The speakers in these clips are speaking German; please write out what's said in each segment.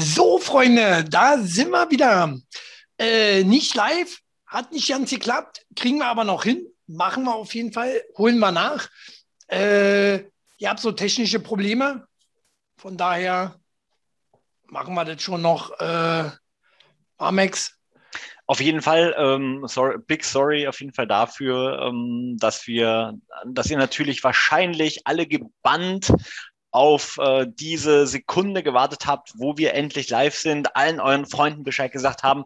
So, Freunde, da sind wir wieder. Äh, nicht live, hat nicht ganz geklappt, kriegen wir aber noch hin. Machen wir auf jeden Fall, holen wir nach. Äh, ihr habt so technische Probleme, von daher machen wir das schon noch. Äh, Amex, auf jeden Fall, ähm, sorry, big sorry auf jeden Fall dafür, ähm, dass wir, dass ihr natürlich wahrscheinlich alle gebannt auf äh, diese Sekunde gewartet habt, wo wir endlich live sind, allen euren Freunden Bescheid gesagt haben,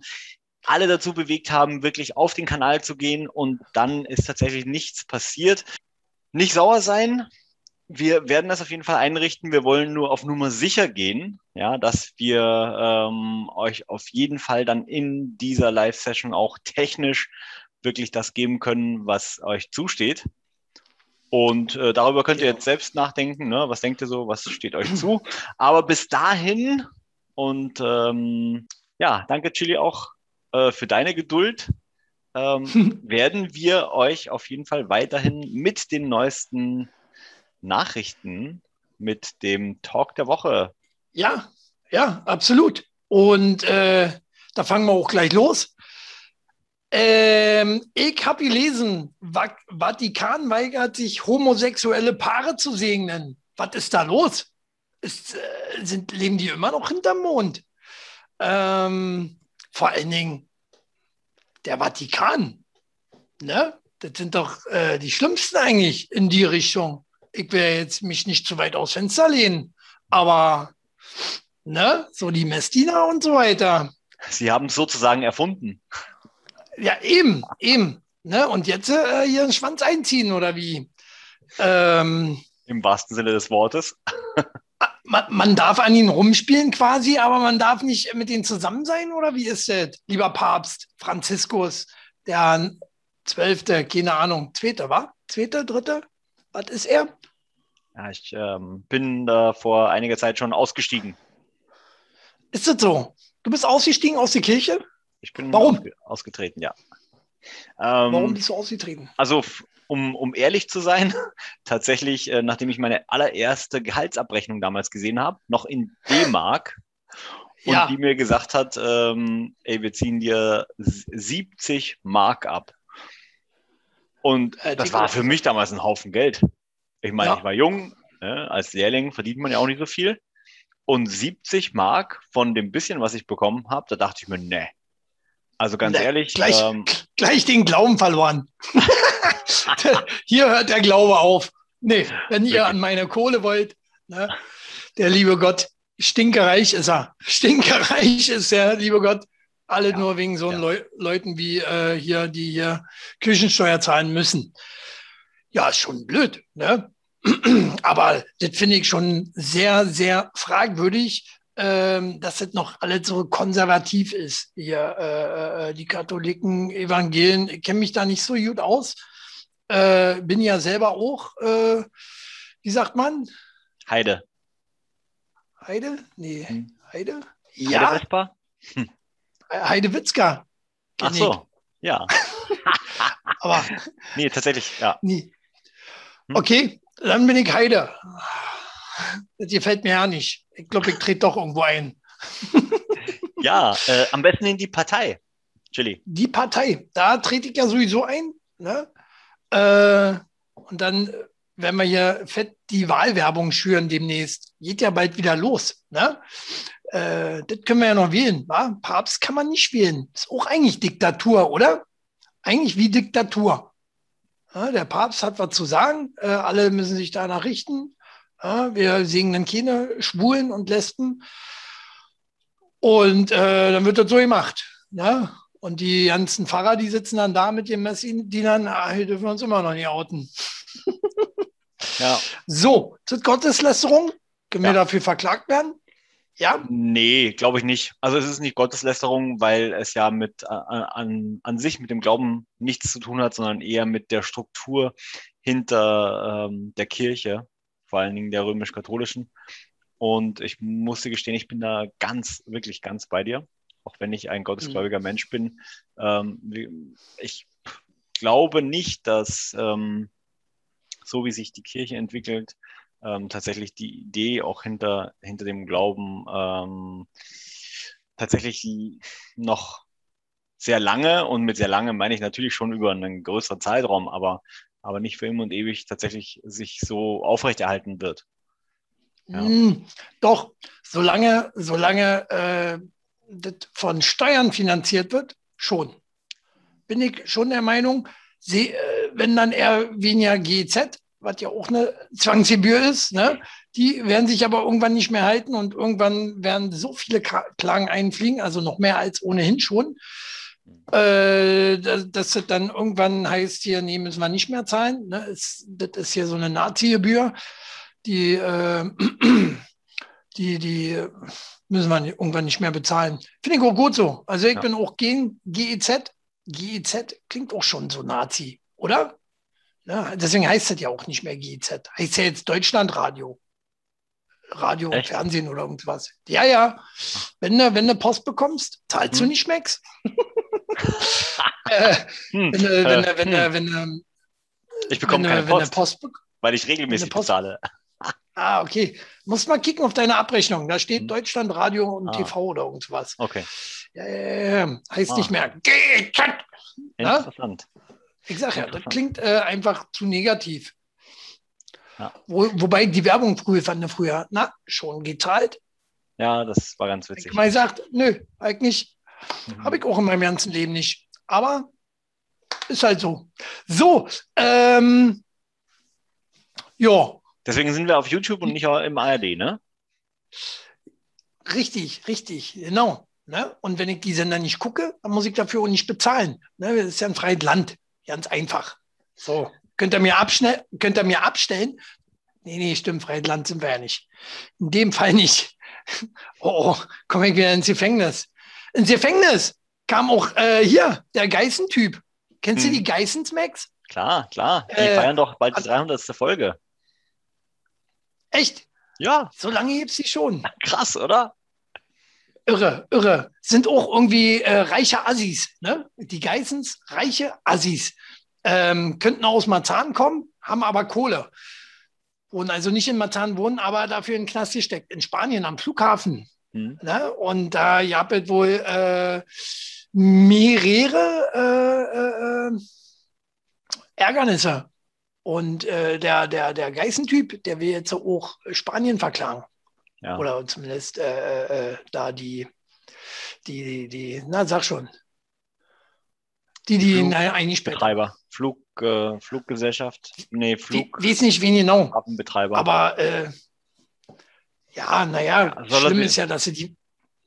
alle dazu bewegt haben, wirklich auf den Kanal zu gehen und dann ist tatsächlich nichts passiert. Nicht sauer sein. Wir werden das auf jeden Fall einrichten. Wir wollen nur auf Nummer sicher gehen, ja, dass wir ähm, euch auf jeden Fall dann in dieser Live-Session auch technisch wirklich das geben können, was euch zusteht. Und äh, darüber könnt ihr jetzt selbst nachdenken. Ne? Was denkt ihr so? Was steht euch zu? Aber bis dahin und ähm, ja, danke Chili auch äh, für deine Geduld. Ähm, werden wir euch auf jeden Fall weiterhin mit den neuesten Nachrichten, mit dem Talk der Woche. Ja, ja, absolut. Und äh, da fangen wir auch gleich los. Ähm, ich habe gelesen, Vatikan weigert sich, homosexuelle Paare zu segnen. Was ist da los? Ist, äh, sind, leben die immer noch hinterm Mond? Ähm, vor allen Dingen der Vatikan. Ne? Das sind doch äh, die Schlimmsten eigentlich in die Richtung. Ich will jetzt mich nicht zu weit aus Fenster lehnen, aber ne, so die Messdiener und so weiter. Sie haben es sozusagen erfunden. Ja, eben, eben. Ne? Und jetzt äh, hier einen Schwanz einziehen oder wie? Ähm, Im wahrsten Sinne des Wortes. Ah, man, man, darf an ihnen rumspielen quasi, aber man darf nicht mit ihnen zusammen sein oder wie ist das? Lieber Papst Franziskus, der zwölfte, keine Ahnung, zweite, war? Zweite, dritte? Was ist er? Ja, ich ähm, bin da vor einiger Zeit schon ausgestiegen. Ist das so? Du bist ausgestiegen aus der Kirche? Ich bin Warum? Ausge ausgetreten, ja. Ähm, Warum bist du ausgetreten? Also, um, um ehrlich zu sein, tatsächlich, äh, nachdem ich meine allererste Gehaltsabrechnung damals gesehen habe, noch in D-Mark, und ja. die mir gesagt hat, ähm, ey, wir ziehen dir 70 Mark ab. Und äh, das war für mich damals ein Haufen Geld. Ich meine, ja. ich war jung, ne? als Lehrling verdient man ja auch nicht so viel. Und 70 Mark von dem bisschen, was ich bekommen habe, da dachte ich mir, ne, also ganz ne, ehrlich. Gleich, ähm, gleich den Glauben verloren. Hier hört der Glaube auf. Nee, wenn ihr an meine Kohle wollt, ne, der liebe Gott, stinkereich ist er. Stinkereich ist der liebe Gott. Alle ja, nur wegen so ja. Leu Leuten wie äh, hier, die hier Küchensteuer zahlen müssen. Ja, ist schon blöd, ne? Aber das finde ich schon sehr, sehr fragwürdig, ähm, dass das noch alles so konservativ ist. Hier, äh, äh, die Katholiken, Evangelien, ich kenne mich da nicht so gut aus. Äh, bin ja selber auch, äh, wie sagt man? Heide. Heide? Nee, hm. Heide? Ja. Hm. Heide Witzka. Ach so, ja. Aber. Nee, tatsächlich, ja. Nie. Hm? Okay, dann bin ich Heide. Das gefällt mir ja nicht. Ich glaube, ich trete doch irgendwo ein. ja, äh, am besten in die Partei, Chili. Die Partei, da trete ich ja sowieso ein. Ne? Äh, und dann werden wir hier fett die Wahlwerbung schüren demnächst. Geht ja bald wieder los. Ne? Äh, das können wir ja noch wählen. Wa? Papst kann man nicht wählen. Ist auch eigentlich Diktatur, oder? Eigentlich wie Diktatur. Ja, der Papst hat was zu sagen. Äh, alle müssen sich danach richten. Ja, wir segnen keine Schwulen und Lesben. Und äh, dann wird das so gemacht. Ja? Und die ganzen Pfarrer, die sitzen dann da mit den Messdienern, ah, hier dürfen wir uns immer noch nicht outen. ja. So, ist das Gotteslästerung? Können ja. wir dafür verklagt werden? Ja? Nee, glaube ich nicht. Also es ist nicht Gotteslästerung, weil es ja mit äh, an, an sich mit dem Glauben nichts zu tun hat, sondern eher mit der Struktur hinter ähm, der Kirche vor allen Dingen der römisch-katholischen. Und ich musste gestehen, ich bin da ganz, wirklich ganz bei dir, auch wenn ich ein gottesgläubiger mhm. Mensch bin. Ähm, ich glaube nicht, dass ähm, so wie sich die Kirche entwickelt, ähm, tatsächlich die Idee auch hinter, hinter dem Glauben ähm, tatsächlich noch sehr lange und mit sehr lange meine ich natürlich schon über einen größeren Zeitraum, aber, aber nicht für immer und ewig tatsächlich sich so aufrechterhalten wird. Ja. Hm, doch, solange, solange äh, das von Steuern finanziert wird, schon. Bin ich schon der Meinung, sie, äh, wenn dann eher weniger GZ, was ja auch eine Zwangsgebühr ist, ne? die werden sich aber irgendwann nicht mehr halten und irgendwann werden so viele Klagen einfliegen, also noch mehr als ohnehin schon, äh, dass, dass das dann irgendwann heißt, hier, nee, müssen wir nicht mehr zahlen. Ne? Ist, das ist hier so eine Nazi-Gebühr, die, äh, die, die müssen wir irgendwann nicht mehr bezahlen. Finde ich auch gut so. Also ich ja. bin auch gegen GEZ. GEZ klingt auch schon so Nazi, oder? Ja, deswegen heißt das ja auch nicht mehr GEZ. Heißt ja jetzt Deutschlandradio. Radio, Echt? Fernsehen oder irgendwas. Ja, ja. Wenn du, wenn du Post bekommst, zahlst hm. du nicht Max. äh, äh, ich bekomme keine Post, Post weil ich regelmäßig Post, bezahle. Ah, okay. Muss mal kicken auf deine Abrechnung. Da steht hm. Deutschland Radio und ah. TV oder irgendwas. Okay. Ja, ja, ja. Heißt ah. nicht mehr. Interessant. Ich sag ja, das klingt äh, einfach zu negativ. Ja. Wo, wobei die Werbung früher fand früher, na, schon gezahlt. Ja, das war ganz witzig. Ich mal gesagt, nö, eigentlich mhm. habe ich auch in meinem ganzen Leben nicht. Aber ist halt so. So, ähm, ja. Deswegen sind wir auf YouTube und nicht im ARD, ne? Richtig, richtig, genau. Ne? Und wenn ich die Sender nicht gucke, dann muss ich dafür auch nicht bezahlen. Ne? Das ist ja ein freies Land. Ganz einfach. So, könnt ihr mir, abschnell, könnt ihr mir abstellen? Nee, nee, stimmt, freies Land sind wir ja nicht. In dem Fall nicht. Oh, oh komme ich wieder ins Gefängnis. Ins Gefängnis kam auch äh, hier der Geißentyp. Kennst hm. du die Geißens, Max? Klar, klar. Die äh, feiern doch bald die 300. Folge. Echt? Ja. So lange gibt es die schon. Krass, oder? Irre, irre. Sind auch irgendwie äh, reiche Assis. Ne? Die Geissens, reiche Assis. Ähm, könnten aus Marzahn kommen, haben aber Kohle. Wohnen also nicht in Marzahn, wohnen aber dafür in den Knast gesteckt. In Spanien am Flughafen. Hm. Ne? Und da äh, gab es wohl äh, mehrere äh, äh, Ärgernisse. Und äh, der, der, der Geißentyp, der will jetzt auch Spanien verklagen. Ja. Oder zumindest äh, äh, da die, die, die, na sag schon. Die, die Flug, eigentlich Betreiber. Flug, äh, Fluggesellschaft. Nee, Flug. Wie, weiß nicht, wen genau. Betreiber. Aber äh, ja, naja, ja, schlimm ist ja, dass sie die.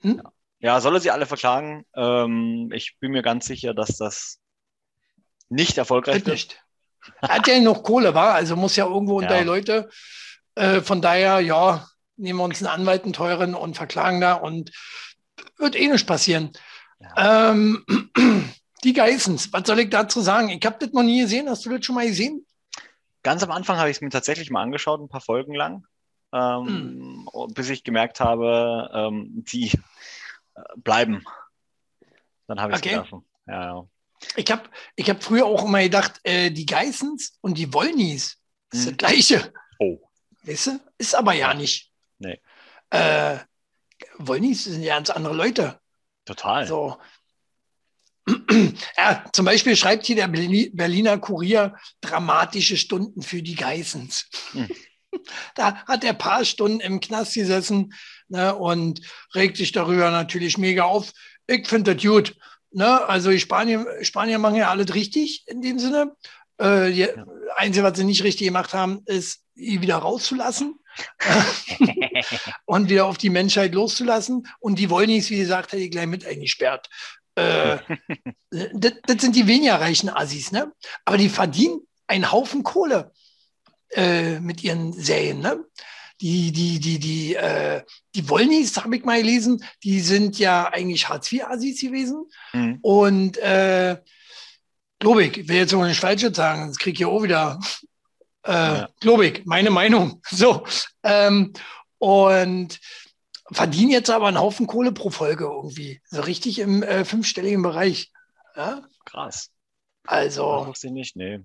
Hm? Ja. soll er sie alle verklagen? Ähm, ich bin mir ganz sicher, dass das nicht erfolgreich wird. Nicht. Er hat ja noch Kohle, war, also muss ja irgendwo unter ja. die Leute. Äh, von daher, ja, nehmen wir uns einen Anwalt, einen teuren und verklagen da und wird eh nichts passieren. Ja. Ähm, die Geissens, was soll ich dazu sagen? Ich habe das noch nie gesehen. Hast du das schon mal gesehen? Ganz am Anfang habe ich es mir tatsächlich mal angeschaut, ein paar Folgen lang, ähm, hm. bis ich gemerkt habe, ähm, die äh, bleiben. Dann habe ich es okay. gelassen. Ja, ja. Ich habe ich hab früher auch immer gedacht, äh, die Geissens und die Wollnies ist hm. das Gleiche. Oh. Weißt du? Ist aber ja nicht. Nee. Äh, Wollnies sind ja ganz andere Leute. Total. So. Ja, zum Beispiel schreibt hier der Berliner Kurier dramatische Stunden für die Geissens. Hm. Da hat er ein paar Stunden im Knast gesessen ne, und regt sich darüber natürlich mega auf. Ich finde das gut. Ne? Also die Spanier, Spanier machen ja alles richtig in dem Sinne. Äh, die, ja. Einzige, was sie nicht richtig gemacht haben, ist, ihn wieder rauszulassen. und wieder auf die Menschheit loszulassen. Und die wollen nichts, wie gesagt, hätte ich gleich mit eingesperrt. Äh, das, das, sind die weniger reichen Assis, ne? Aber die verdienen einen Haufen Kohle äh, mit ihren Serien, ne? Die, die, die, die, äh, die Wollnis, habe ich mal gelesen, die sind ja eigentlich Hartz-IV-Assis gewesen. Mhm. Und äh, glaube ich, will jetzt auch nicht falsch sagen, sonst kriege ich ja auch wieder äh, ja. Ich, meine Meinung. So. Ähm, und verdienen jetzt aber einen Haufen Kohle pro Folge irgendwie. So richtig im äh, fünfstelligen Bereich. Ja? Krass. Also. Das ich nicht, nee.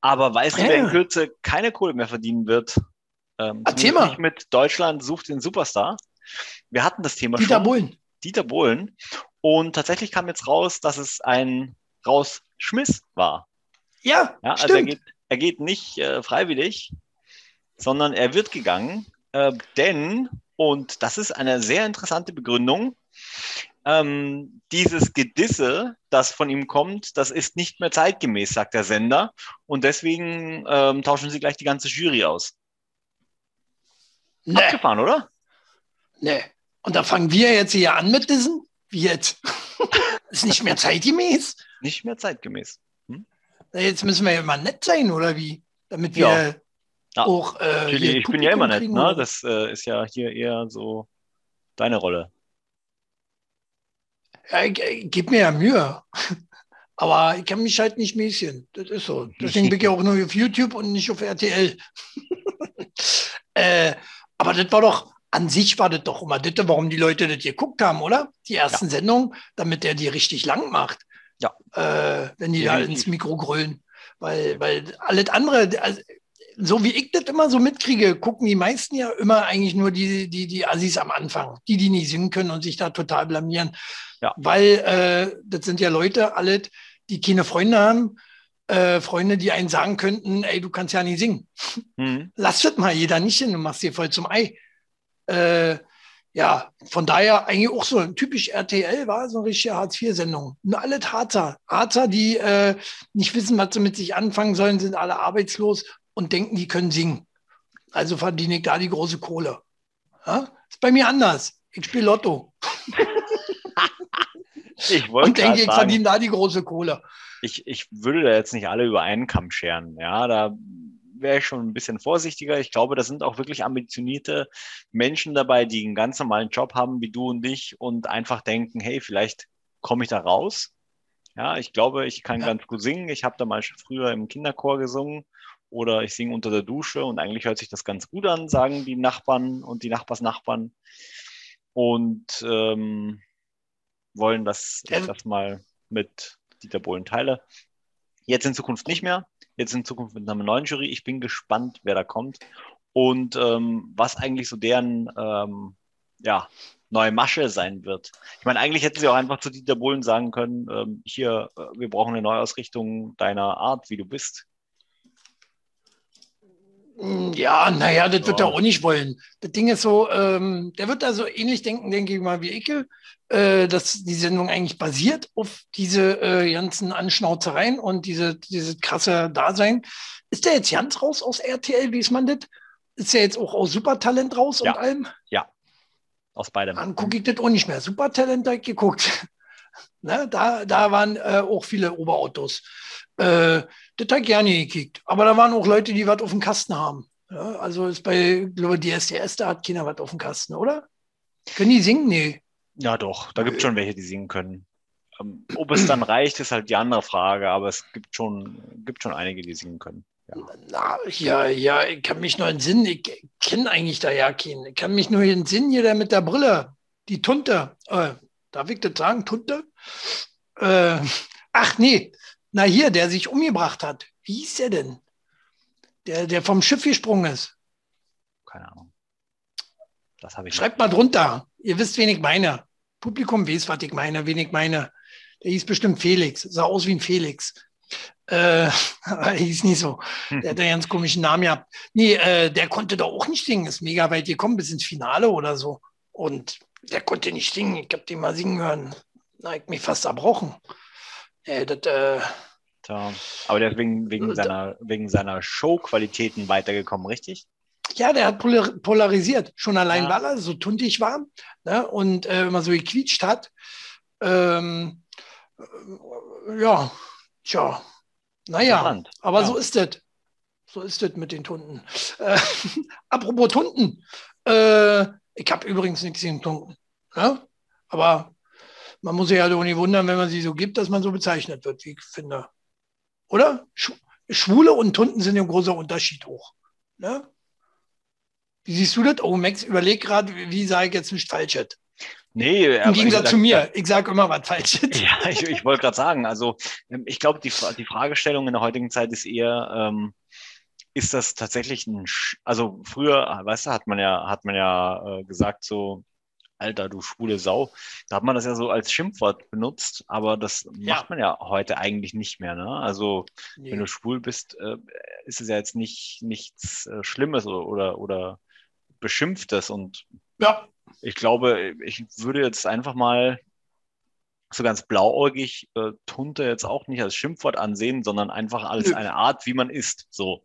Aber weißt du, wer in Kürze keine Kohle mehr verdienen wird? Ähm, mal. Nicht mit Deutschland sucht den Superstar. Wir hatten das Thema Dieter schon. Bohlen. Dieter Bohlen. Und tatsächlich kam jetzt raus, dass es ein Rausschmiss war. Ja, Ja, also er geht, er geht nicht äh, freiwillig, sondern er wird gegangen, äh, denn, und das ist eine sehr interessante Begründung, ähm, dieses Gedisse, das von ihm kommt, das ist nicht mehr zeitgemäß, sagt der Sender. Und deswegen ähm, tauschen sie gleich die ganze Jury aus. nee, Abgefahren, oder? nee. Und da fangen wir jetzt hier an mit diesem? Wie jetzt? ist nicht mehr zeitgemäß? Nicht mehr zeitgemäß. Na, Jetzt müssen wir ja mal nett sein, oder wie? Damit wir Ja. Ja. auch. Äh, ich bin ja immer nett, ne? Das äh, ist ja hier eher so deine Rolle. Ja, ich, ich gebe mir ja Mühe. Aber ich kann mich halt nicht mäßigen. Das ist so. Deswegen bin ich auch nur auf YouTube und nicht auf RTL. äh, aber das war doch, an sich war das doch immer das, warum die Leute das geguckt haben, oder? Die ersten Sendungen, damit der die richtig lang macht. Ja. Äh, wenn die da Definitiv. ins Mikro grölen. Weil, weil alles andere, also, so wie ich das immer so mitkriege, gucken die meisten ja immer eigentlich nur die, die, die Assis am Anfang, die, die nicht singen können und sich da total blamieren. Ja. Weil äh, das sind ja Leute, alle, die keine Freunde haben, äh, Freunde, die einen sagen könnten, ey, du kannst ja nicht singen. Hm. Lass das mal jeder nicht hin, du machst dir voll zum Ei. Äh, ja, von daher eigentlich auch so ein typisch RTL war so eine richtige Hartz-IV-Sendung. Nur alle Harzer. Harzer, die äh, nicht wissen, was sie mit sich anfangen sollen, sind alle arbeitslos und denken, die können singen. Also verdiene ich da die große Kohle. Ja? Ist bei mir anders. Ich spiele Lotto Ich und denke, ich sagen, verdiene da die große Kohle. ich, ich würde da jetzt nicht alle über einen Kamm scheren. Ja, da wäre ich schon ein bisschen vorsichtiger. Ich glaube, da sind auch wirklich ambitionierte Menschen dabei, die einen ganz normalen Job haben, wie du und ich, und einfach denken, hey, vielleicht komme ich da raus. Ja, ich glaube, ich kann Ja. ganz gut singen. Ich habe da mal früher im Kinderchor gesungen oder ich singe unter der Dusche und eigentlich hört sich das ganz gut an, sagen die Nachbarn und die Nachbarsnachbarn. Und ähm, wollen, dass ich das mal mit Dieter Bohlen teile. Jetzt in Zukunft nicht mehr. Jetzt in Zukunft mit einer neuen Jury. Ich bin gespannt, wer da kommt und ähm, was eigentlich so deren ähm, ja, neue Masche sein wird. Ich meine, eigentlich hätten sie auch einfach zu Dieter Bohlen sagen können, ähm, hier, äh, wir brauchen eine Neuausrichtung deiner Art, wie du bist. Mm, Ja, naja, das wird Ja. er auch nicht wollen. Das Ding ist so, ähm, der wird da so ähnlich denken, denke ich mal, wie Icke, äh, dass die Sendung eigentlich basiert auf diese äh, ganzen Anschnauzereien und diese, diese krasse Dasein. Ist der jetzt ganz raus aus RTL, wie ist man das? Ist der jetzt auch aus Supertalent raus Ja. und allem? Aus beidem. Dann gucke ich das auch nicht mehr. Supertalent habe ich geguckt. ne, da, da waren äh, auch viele Oberautos. Äh, das ich gerne gekickt. Aber da waren auch Leute, die was auf dem Kasten haben. Ja, also ist bei, ich glaube DSDS, da hat keiner was auf dem Kasten, oder? Können die singen? Nee. Ja, doch, da gibt es schon welche, die singen können. Ähm, ob es dann reicht, ist halt die andere Frage, aber es gibt schon, gibt schon einige, die singen können. Na, ja, ja, ich kann mich nur entsinnen, ich kenne eigentlich da ja keinen. Ich kann mich nur entsinnen, hier der mit der Brille, die Tunte. Äh, darf ich das sagen, Tunte? Äh, ach nee, na hier, der sich umgebracht hat. Wie hieß der denn? Der, der vom Schiff gesprungen ist. Keine Ahnung. Das habe ich Schreibt mal drunter. Ihr wisst, wen ich meine. Publikum weiß, was ich meine, wen ich meine. Der hieß bestimmt Felix. Sah aus wie ein Felix. Äh, aber er hieß nicht so. Der hat einen ganz komischen Namen gehabt. Nee, äh, der konnte doch auch nicht singen. Ist mega weit gekommen bis ins Finale oder so. Und der konnte nicht singen. Ich hab den mal singen hören. Na, ich mich fast erbrochen. Äh, das, äh, Tja, aber der ist wegen, wegen Da- seiner, wegen seiner Showqualitäten weitergekommen, richtig? ja, der hat polar polarisiert. Schon allein, Ja. weil er so tuntig war ne? und äh, immer so gequietscht hat. Ähm, äh, ja, tja, naja. Aber Ja. so ist das. So ist das mit den Tunden. Äh, apropos Tunden. Äh, ich habe übrigens nichts gegen Tunden. Ja? Aber man muss sich ja doch nicht wundern, wenn man sie so gibt, dass man so bezeichnet wird, wie ich finde. Oder? Sch Schwule und Tunden sind ein großer Unterschied hoch. Ne? Wie siehst du das? Oh, Max, überleg gerade, wie, sage ich jetzt nicht Falsches? Nee, Im Gegensatz ich zu sag- mir. Ich sage immer was Falsches. Ja, ich, ich wollte gerade sagen, also ähm, ich glaube, die, die Fragestellung in der heutigen Zeit ist eher, ähm, ist das tatsächlich ein, also früher, weißt du, hat man ja, hat man ja äh, gesagt so, Alter, du schwule Sau. Da hat man das ja so als Schimpfwort benutzt, aber das ja. macht man ja heute eigentlich nicht mehr. Ne? Also nee. wenn du schwul bist, äh, ist es ja jetzt nicht nichts äh, Schlimmes oder, oder, oder Beschimpftes. Und ja. ich glaube, ich würde jetzt einfach mal so ganz blauäugig äh, Tunte jetzt auch nicht als Schimpfwort ansehen, sondern einfach als Nö. eine Art, wie man ist. So.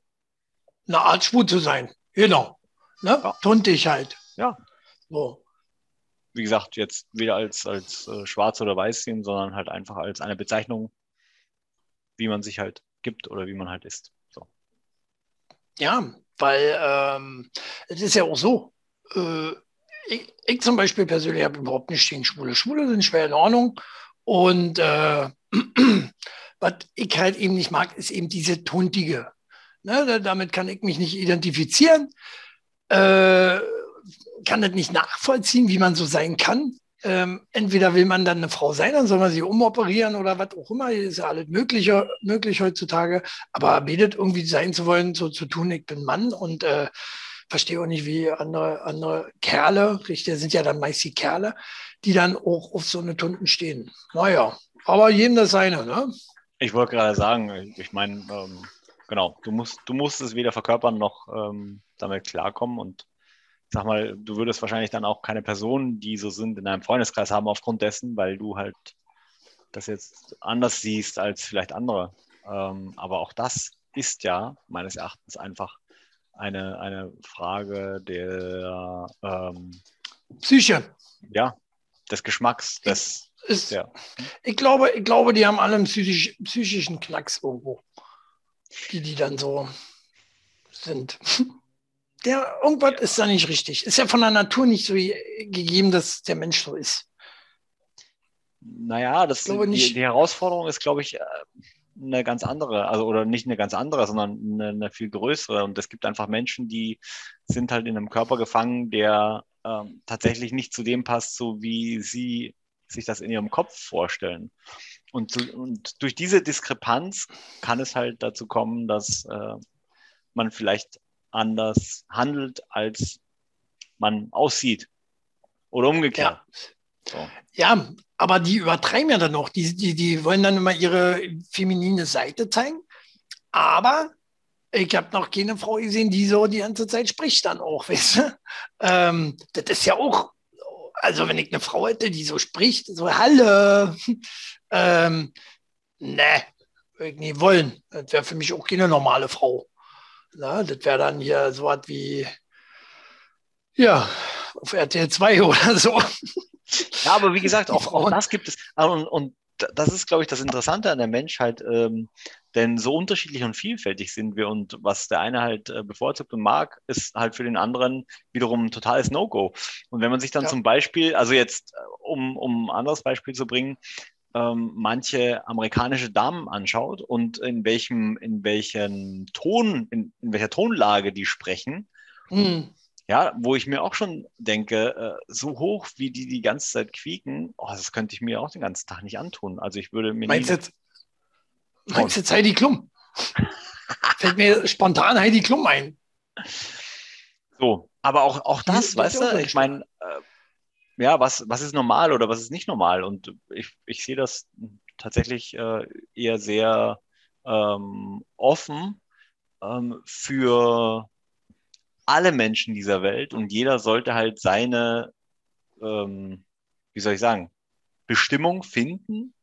Eine Art schwul zu sein. Genau. Ne? Ja. Tuntig halt. Ja. So wie gesagt, jetzt weder als, als äh, schwarz oder weiß sehen, sondern halt einfach als eine Bezeichnung, wie man sich halt gibt oder wie man halt ist. So. Ja, weil ähm, es ist ja auch so, äh, ich, ich, zum Beispiel persönlich habe überhaupt nicht gegen Schwule. Schwule sind schwer in Ordnung und äh, was ich halt eben nicht mag, ist eben diese tuntige. Ne, damit kann ich mich nicht identifizieren. Äh, kann das nicht nachvollziehen, wie man so sein kann. Ähm, entweder will man dann eine Frau sein, dann soll man sich umoperieren oder was auch immer. Ist ja alles mögliche, möglich heutzutage. Aber betet irgendwie sein zu wollen, so zu tun, ich bin Mann und äh, verstehe auch nicht, wie andere, andere Kerle, richtig, sind ja dann meist die Kerle, die dann auch auf so eine Tunden stehen. Naja, aber jedem das seine, ne? Ich wollte gerade sagen, ich meine, ähm, genau, du musst, du musst es weder verkörpern noch ähm, damit klarkommen und sag mal, du würdest wahrscheinlich dann auch keine Personen, die so sind, in deinem Freundeskreis haben aufgrund dessen, weil du halt das jetzt anders siehst als vielleicht andere. Ähm, aber auch das ist ja meines Erachtens einfach eine, eine Frage der ähm, Psyche. Ja, des Geschmacks. Des, ist, ja. ich, glaube, ich glaube, die haben alle einen psychisch, psychischen Knacks irgendwo, die die dann so sind der, irgendwas ist da nicht richtig. Ist ja von der Natur nicht so gegeben, dass der Mensch so ist. Naja, das, die, die, Herausforderung ist, glaube ich, äh, eine ganz andere, also oder nicht eine ganz andere, sondern eine, eine, viel größere. Und es gibt einfach Menschen, die sind halt in einem Körper gefangen, der ähm, tatsächlich nicht zu dem passt, so wie sie sich das in ihrem Kopf vorstellen. Und, und durch diese Diskrepanz kann es halt dazu kommen, dass äh, man vielleicht anders handelt, als man aussieht. Oder umgekehrt. Ja. So. ja, aber die übertreiben ja dann noch. Die, die, die wollen dann immer ihre feminine Seite zeigen. Aber ich habe noch keine Frau gesehen, die so die ganze Zeit spricht dann auch, weißt du? Ähm, das ist ja auch, also wenn ich eine Frau hätte, die so spricht, so Hallo, ähm, ne, würde ich nie wollen. Das wäre für mich auch keine normale Frau. Na, das wäre dann hier so was wie, ja, auf RTL 2 oder so. Ja, aber wie gesagt, auch, auch das gibt es. Ah, und, und das ist, glaube ich, das Interessante an der Menschheit, ähm, denn so unterschiedlich und vielfältig sind wir und was der eine halt äh, bevorzugt und mag, ist halt für den anderen wiederum ein totales No-Go. Und wenn man sich dann ja. zum Beispiel, also jetzt, äh, um, um ein anderes Beispiel zu bringen, ähm, manche amerikanische Damen anschaut und in welchem, in welchem Ton, in, in welcher Tonlage die sprechen, mhm. ja, wo ich mir auch schon denke, äh, so hoch wie die die ganze Zeit quieken, oh, das könnte ich mir auch den ganzen Tag nicht antun. Also ich würde mir meinst jetzt, meinst jetzt Heidi Klum? Fällt mir spontan Heidi Klum ein. So, aber auch, auch das, weißt du, ich meine, äh, ja, was, was ist normal oder was ist nicht normal? Und ich, ich sehe das tatsächlich äh, eher sehr ähm, offen ähm, für alle Menschen dieser Welt und jeder sollte halt seine, ähm, wie soll ich sagen, Bestimmung finden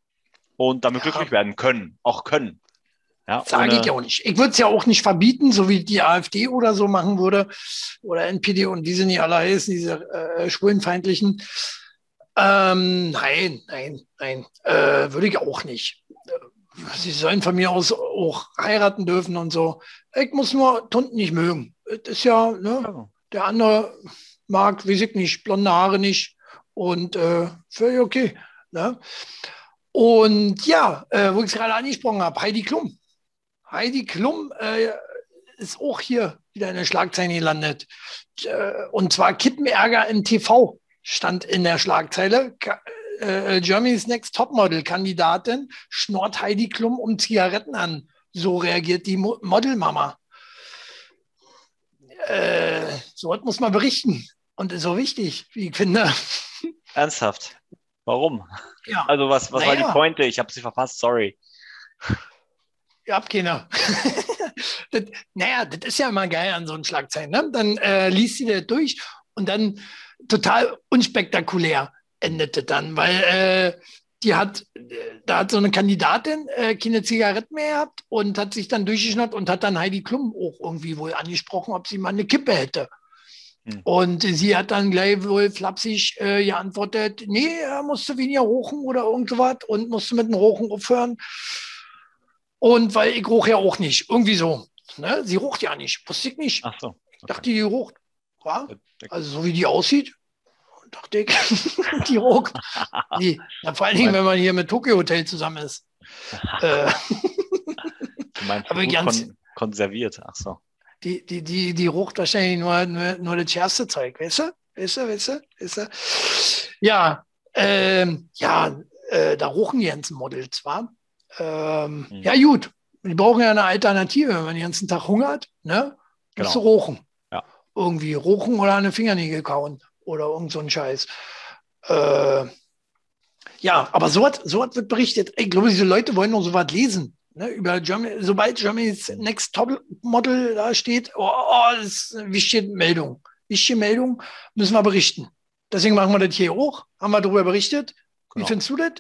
und damit ja. glücklich werden können, auch können. Ja, Sage ich ja auch nicht. Ich würde es ja auch nicht verbieten, so wie die AfD oder so machen würde, oder NPD und wie sie nicht alle heißen, diese äh, Schwulenfeindlichen. Ähm, nein, nein, nein, äh, würde ich auch nicht. Sie sollen von mir aus auch heiraten dürfen und so. Ich muss nur Tunden nicht mögen. Das ist ja, ne, ja. der andere mag, weiß ich nicht, blonde Haare nicht und äh, völlig okay. Ne? Und ja, äh, wo ich es gerade angesprochen habe, Heidi Klum. Heidi Klum äh, ist auch hier wieder in der Schlagzeile gelandet. Äh, und zwar Kippenärger im TV stand in der Schlagzeile. Äh, Germany's Next Topmodel-Kandidatin schnort Heidi Klum um Zigaretten an. So reagiert die Mo Modelmama. äh, so was muss man berichten. Und ist so wichtig, wie ich finde. Ernsthaft? Warum? Ja. Also was, was war Naja. die Pointe? Ich habe sie verpasst, sorry. Ihr habt keine. das, naja, das ist ja immer geil an so einem Schlagzeilen. Ne? Dann äh, liest sie das durch und dann total unspektakulär endet es dann, weil äh, die hat, äh, da hat so eine Kandidatin äh, keine Zigaretten mehr gehabt und hat sich dann durchgeschnappt und hat dann Heidi Klum auch irgendwie wohl angesprochen, ob sie mal eine Kippe hätte. Hm. Und sie hat dann gleich wohl flapsig äh, geantwortet, nee, er musste weniger rochen oder irgend sowas und musste mit dem Rochen aufhören. Und weil ich roch ja auch nicht, irgendwie so. Ne? Sie rocht ja nicht, wusste ich nicht. Ach so. Ich dachte, die rocht. Ja? Okay. Also so wie die aussieht, dachte ich, die rocht. Nee. Ja, vor allen Dingen, wenn man hier mit Tokyo Hotel zusammen ist. Äh, Du meinst Aber ganz- kon konserviert. Ach so. die, die, die, die rocht wahrscheinlich nur, nur, nur das schärfste Zeug, weißt du? Weißt du, weißt du, weißt du? Ja, ähm, ja, äh, da rochen die ganzen Models, war. Ähm, Hm. Ja, gut. Die brauchen ja eine Alternative, wenn man den ganzen Tag hungert, ne? Genau. rochen. Ja. Irgendwie rochen oder eine Fingernägel kauen oder irgend so ein Scheiß. Äh, ja, aber so was so was wird berichtet. Ich glaube, diese Leute wollen noch so was lesen. Ne, über Germany, sobald Germany's Next Top Model da steht, oh, oh, das ist eine wichtige Meldung. Wichtige Meldung, müssen wir berichten. Deswegen machen wir das hier hoch. Haben wir darüber berichtet. Wie Genau. findest du das?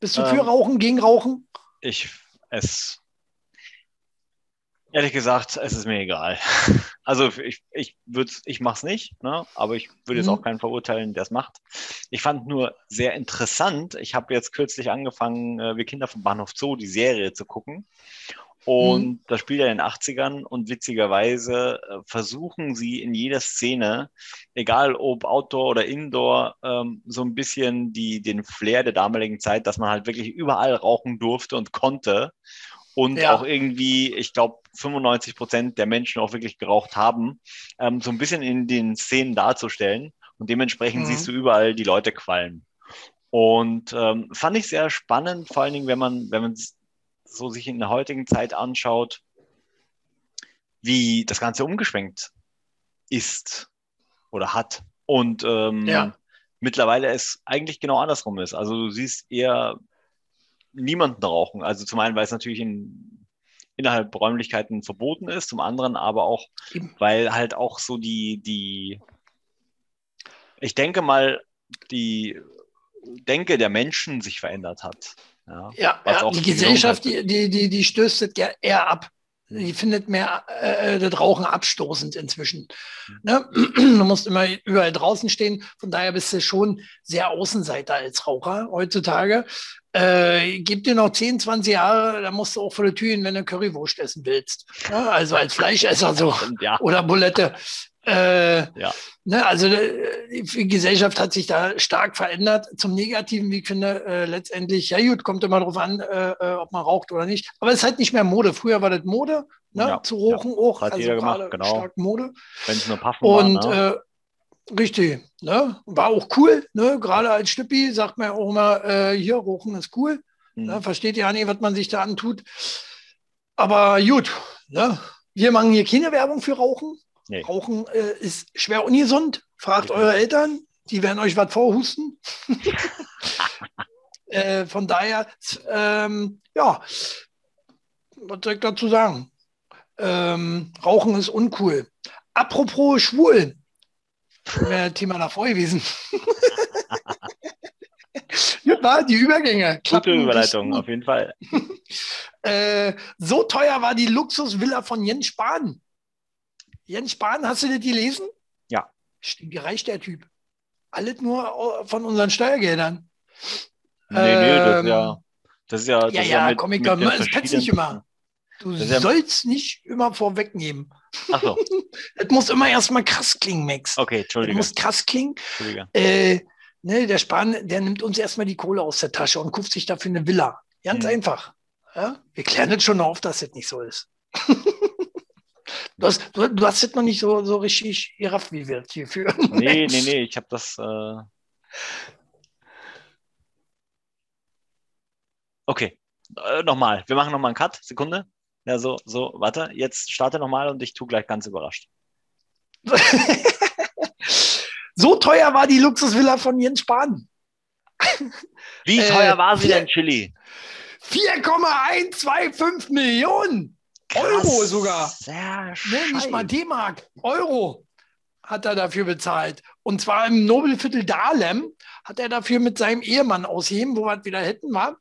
Bist du Ähm, für Rauchen, gegen Rauchen? Ich, es, ehrlich gesagt, es ist mir egal. Also ich, ich würde, ich mache es nicht, ne? aber ich würde jetzt Mhm. auch keinen verurteilen, der es macht. Ich fand nur sehr interessant, ich habe jetzt kürzlich angefangen, äh, Wir Kinder vom Bahnhof Zoo, die Serie zu gucken. Und das spielt ja in den 80ern und witzigerweise äh, versuchen sie in jeder Szene, egal ob Outdoor oder Indoor, ähm, so ein bisschen die, den Flair der damaligen Zeit, dass man halt wirklich überall rauchen durfte und konnte. Und Ja. auch irgendwie, ich glaube, 95 Prozent der Menschen auch wirklich geraucht haben, ähm, so ein bisschen in den Szenen darzustellen. Und dementsprechend Mhm. siehst du überall die Leute qualmen. Und ähm, fand ich sehr spannend, vor allen Dingen, wenn man, wenn man so sich in der heutigen Zeit anschaut, wie das Ganze umgeschwenkt ist oder hat. Und ähm, Ja. mittlerweile es eigentlich genau andersrum ist. Also du siehst eher niemanden rauchen. Also zum einen, weil es natürlich in, innerhalb Räumlichkeiten verboten ist, zum anderen aber auch, weil halt auch so die, die, ich denke mal, die Denke der Menschen sich verändert hat. Ja. Ja, ja die Gesellschaft, die, die, die, die stößt ja eher ab. Die findet mehr äh, das Rauchen abstoßend inzwischen. Ne? Du musst immer überall draußen stehen. Von daher bist du schon sehr Außenseiter als Raucher heutzutage. Äh, gib dir noch 10, 20 Jahre, dann musst du auch vor der Tür hin, wenn du Currywurst essen willst. Ne? Also als Fleischesser so. Ja, Oder Bulette. Äh, Ja. ne, also äh, die Gesellschaft hat sich da stark verändert. Zum Negativen, wie ich finde, äh, letztendlich, ja gut, kommt immer darauf an, äh, äh, ob man raucht oder nicht. Aber es ist halt nicht mehr Mode. Früher war das Mode, ne, Ja, zu rauchen auch. Hat also jeder gemacht, gerade genau. stark Mode. wenn es nur Puffen Und war. Ne? äh, richtig, ne? war auch cool. Ne? Gerade als Stüppi sagt man ja auch immer, hier, rauchen ist cool. Mhm. Ne? Versteht ja nicht, was man sich da antut. Aber gut, ne? wir machen hier keine Werbung für Rauchen. Nee. Rauchen äh, ist schwer ungesund. Fragt Richtig. eure Eltern, die werden euch was vorhusten. äh, von daher, ähm, ja, was soll ich dazu sagen? Ähm, Rauchen ist uncool. Apropos schwul, wäre Thema davor gewesen. ja, die Übergänge. Gute klappen Überleitung, richtig auf jeden Fall. äh, so teuer war die Luxusvilla von Jens Spahn. Jens Spahn, hast du das gelesen? Ja. Stinkereich der Typ. Alles nur von unseren Steuergeldern. Nee, nee, das ist Ähm, ja, das ist ja, das Ja, ist ja, mit, komm, ich mit den es petzt nicht immer. Du Das ja- sollst nicht immer vorwegnehmen. Ach so, Es muss immer erstmal krass klingen, Max. okay, Es Entschuldige. muss krass klingen. Entschuldige. Äh, ne, der Spahn, der nimmt uns erstmal die Kohle aus der Tasche und kauft sich dafür eine Villa. Ganz Mhm. einfach. Ja? Wir klären das schon auf, dass das nicht so ist. du, hast, du, du hast das noch nicht so, so richtig gerafft, wie wir das hier führen. Nee, nee, nee, ich habe das. Äh... Okay, äh, nochmal. Wir machen nochmal einen Cut. Sekunde. Ja, so, so, warte. Jetzt starte nochmal und ich tue gleich ganz überrascht. so teuer war die Luxusvilla von Jens Spahn. Wie teuer äh, war sie denn, Chili? 4,125 Millionen Euro sogar. Sehr nee, nicht mal D-Mark, Euro hat er dafür bezahlt. Und zwar im Nobelviertel Dahlem hat er dafür mit seinem Ehemann ausheben, wo wir wieder hätten, war.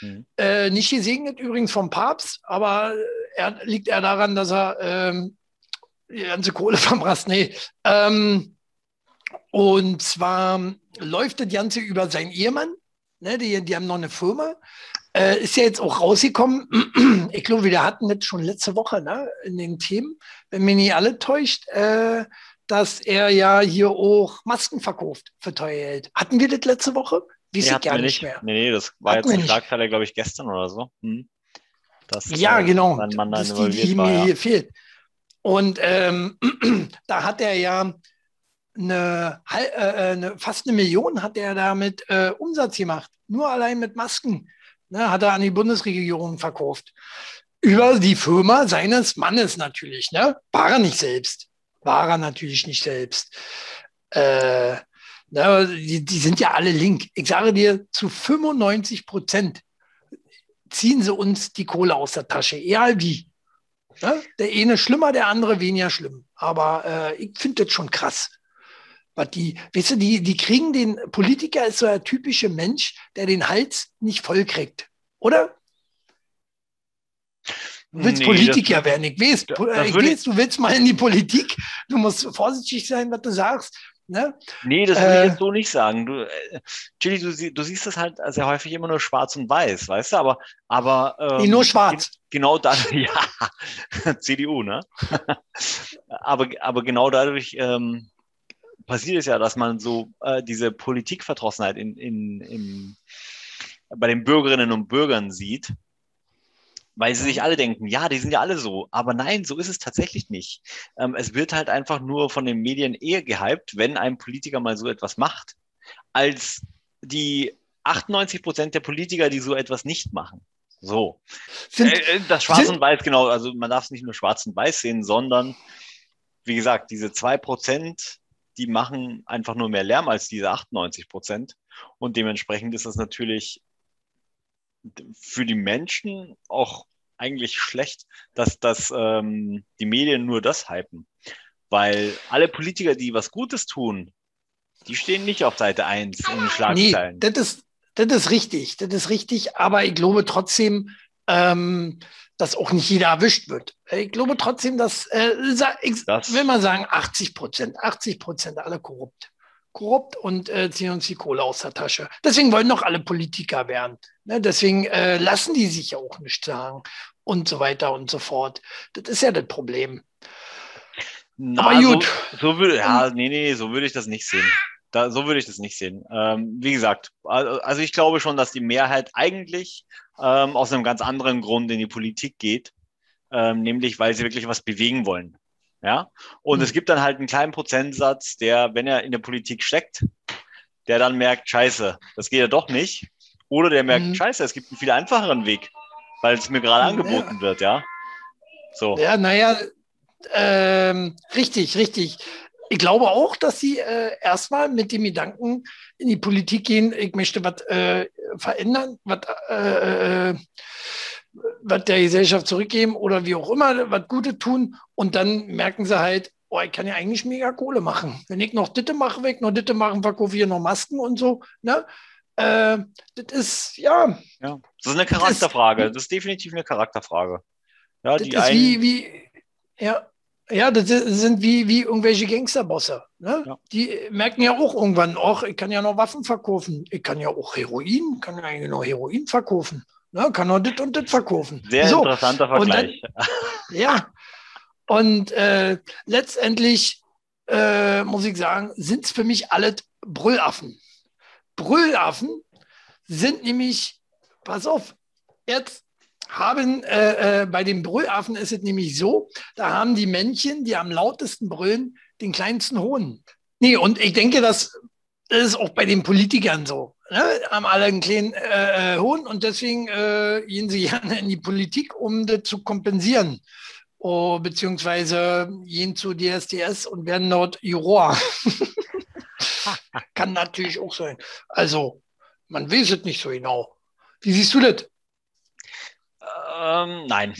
Mhm. Äh, nicht gesegnet übrigens vom Papst, aber er, liegt er daran, dass er ähm, die ganze Kohle verbrasst. Nee. Ähm, und zwar läuft das Ganze über seinen Ehemann. Ne, die, die haben noch eine Firma. Äh, ist ja jetzt auch rausgekommen. ich glaube, wir hatten das schon letzte Woche ne, in den Themen, wenn mich nicht alle täuscht, äh, dass er ja hier auch Masken verkauft für teuer Geld. Hatten wir das letzte Woche? Wie nee, gar nicht mehr. Nee, nee, das war hatten jetzt eine Schlagzeile, glaube ich, gestern oder so. Hm. Dass, ja, äh, genau. Mann das ist die, die war, mir ja. hier fehlt. Und ähm, da hat er ja eine, äh, eine, fast eine Million hat er damit äh, Umsatz gemacht. Nur allein mit Masken. Ne, hat er an die Bundesregierung verkauft. Über die Firma seines Mannes natürlich. Ne? War er nicht selbst. War er natürlich nicht selbst. Äh, ne, die, die sind ja alle link. Ich sage dir, zu 95 Prozent ziehen sie uns die Kohle aus der Tasche, egal wie. Ne? Der eine schlimmer, der andere weniger schlimm. Aber äh, ich finde das schon krass. Was die, weißt du, die, die kriegen den Politiker ist so ein typischer Mensch, der den Hals nicht voll kriegt, oder? Du willst nee, Politiker werden. Ich weiß, ich weiß, du willst mal in die Politik. Du musst vorsichtig sein, was du sagst. Ne? Nee, das würde äh, ich jetzt so nicht sagen. Du, äh, Chili, du, du, siehst das halt sehr häufig immer nur schwarz und weiß, weißt du? Aber, aber ähm, nee, nur schwarz. Genau dann, ja, CDU, ne? aber, aber genau dadurch ähm, passiert es ja, dass man so äh, diese Politikverdrossenheit in, in, in, bei den Bürgerinnen und Bürgern sieht weil sie sich alle denken, ja, die sind ja alle so. Aber nein, so ist es tatsächlich nicht. Ähm, es wird halt einfach nur von den Medien eher gehypt, wenn ein Politiker mal so etwas macht, als die 98 Prozent der Politiker, die so etwas nicht machen. So. Sind, äh, äh, das Schwarz sind, und Weiß, genau. Also man darf es nicht nur Schwarz und Weiß sehen, sondern, wie gesagt, diese zwei Prozent, die machen einfach nur mehr Lärm als diese 98 Prozent. Und dementsprechend ist das natürlich für die Menschen auch eigentlich schlecht, dass, dass ähm, die Medien nur das hypen. Weil alle Politiker, die was Gutes tun, die stehen nicht auf Seite 1 in den Schlagzeilen. Nee, das ist, das ist richtig, das ist richtig, aber ich glaube trotzdem, ähm, dass auch nicht jeder erwischt wird. Ich glaube trotzdem, dass, äh, ich das will mal sagen, 80 Prozent, 80 Prozent alle korrupt korrupt und äh, ziehen uns die Kohle aus der Tasche. Deswegen wollen doch alle Politiker werden. Ne? Deswegen äh, lassen die sich ja auch nicht sagen und so weiter und so fort. Das ist ja das Problem. Na, Aber gut. So, so würde, ja, nee, nee, so würde ich das nicht sehen. Da, so würde ich das nicht sehen. Ähm, wie gesagt, also ich glaube schon, dass die Mehrheit eigentlich ähm, aus einem ganz anderen Grund in die Politik geht, ähm, nämlich weil sie wirklich was bewegen wollen. Ja, und mhm. es gibt dann halt einen kleinen Prozentsatz, der, wenn er in der Politik steckt, der dann merkt, scheiße, das geht ja doch nicht. Oder der merkt, mhm. scheiße, es gibt einen viel einfacheren Weg, weil es mir gerade angeboten ja. wird, ja. So. Ja, naja, ähm, richtig, richtig. Ich glaube auch, dass sie äh, erstmal mit dem Gedanken in die Politik gehen, ich möchte was äh, verändern, was äh, äh was der Gesellschaft zurückgeben oder wie auch immer, was Gutes tun. Und dann merken sie halt, oh, ich kann ja eigentlich mega Kohle machen. Wenn ich noch Ditte mache, weg, noch Ditte machen, verkaufe ich hier noch Masken und so. Ne? Äh, das ist, ja. ja. Das ist eine Charakterfrage. Das ist, definitiv eine Charakterfrage. Ja, das ist wie, wie, ja, ja, das sind wie, wie irgendwelche Gangsterbosse. Ne? Ja. Die merken ja auch irgendwann, ach, ich kann ja noch Waffen verkaufen. Ich kann ja auch Heroin, kann ja noch Heroin verkaufen. Ne? Kann noch das und das verkaufen. Sehr so. interessanter Vergleich. Dann, ja. Und äh, letztendlich äh, muss ich sagen, sind es für mich alle Brüllaffen. Brüllaffen sind nämlich, pass auf, jetzt haben äh, äh, bei den Brüllaffen ist es nämlich so, da haben die Männchen, die am lautesten brüllen, den kleinsten Hohn. Nee, und ich denke, das ist auch bei den Politikern so. Ne? Haben alle einen kleinen äh, äh Hohn und deswegen äh, gehen sie gerne in die Politik, um das zu kompensieren. oh, beziehungsweise gehen zu DSDS und werden dort Juror. Kann natürlich auch sein. Also, man weiß es nicht so genau. Wie siehst du das? Ähm, nein,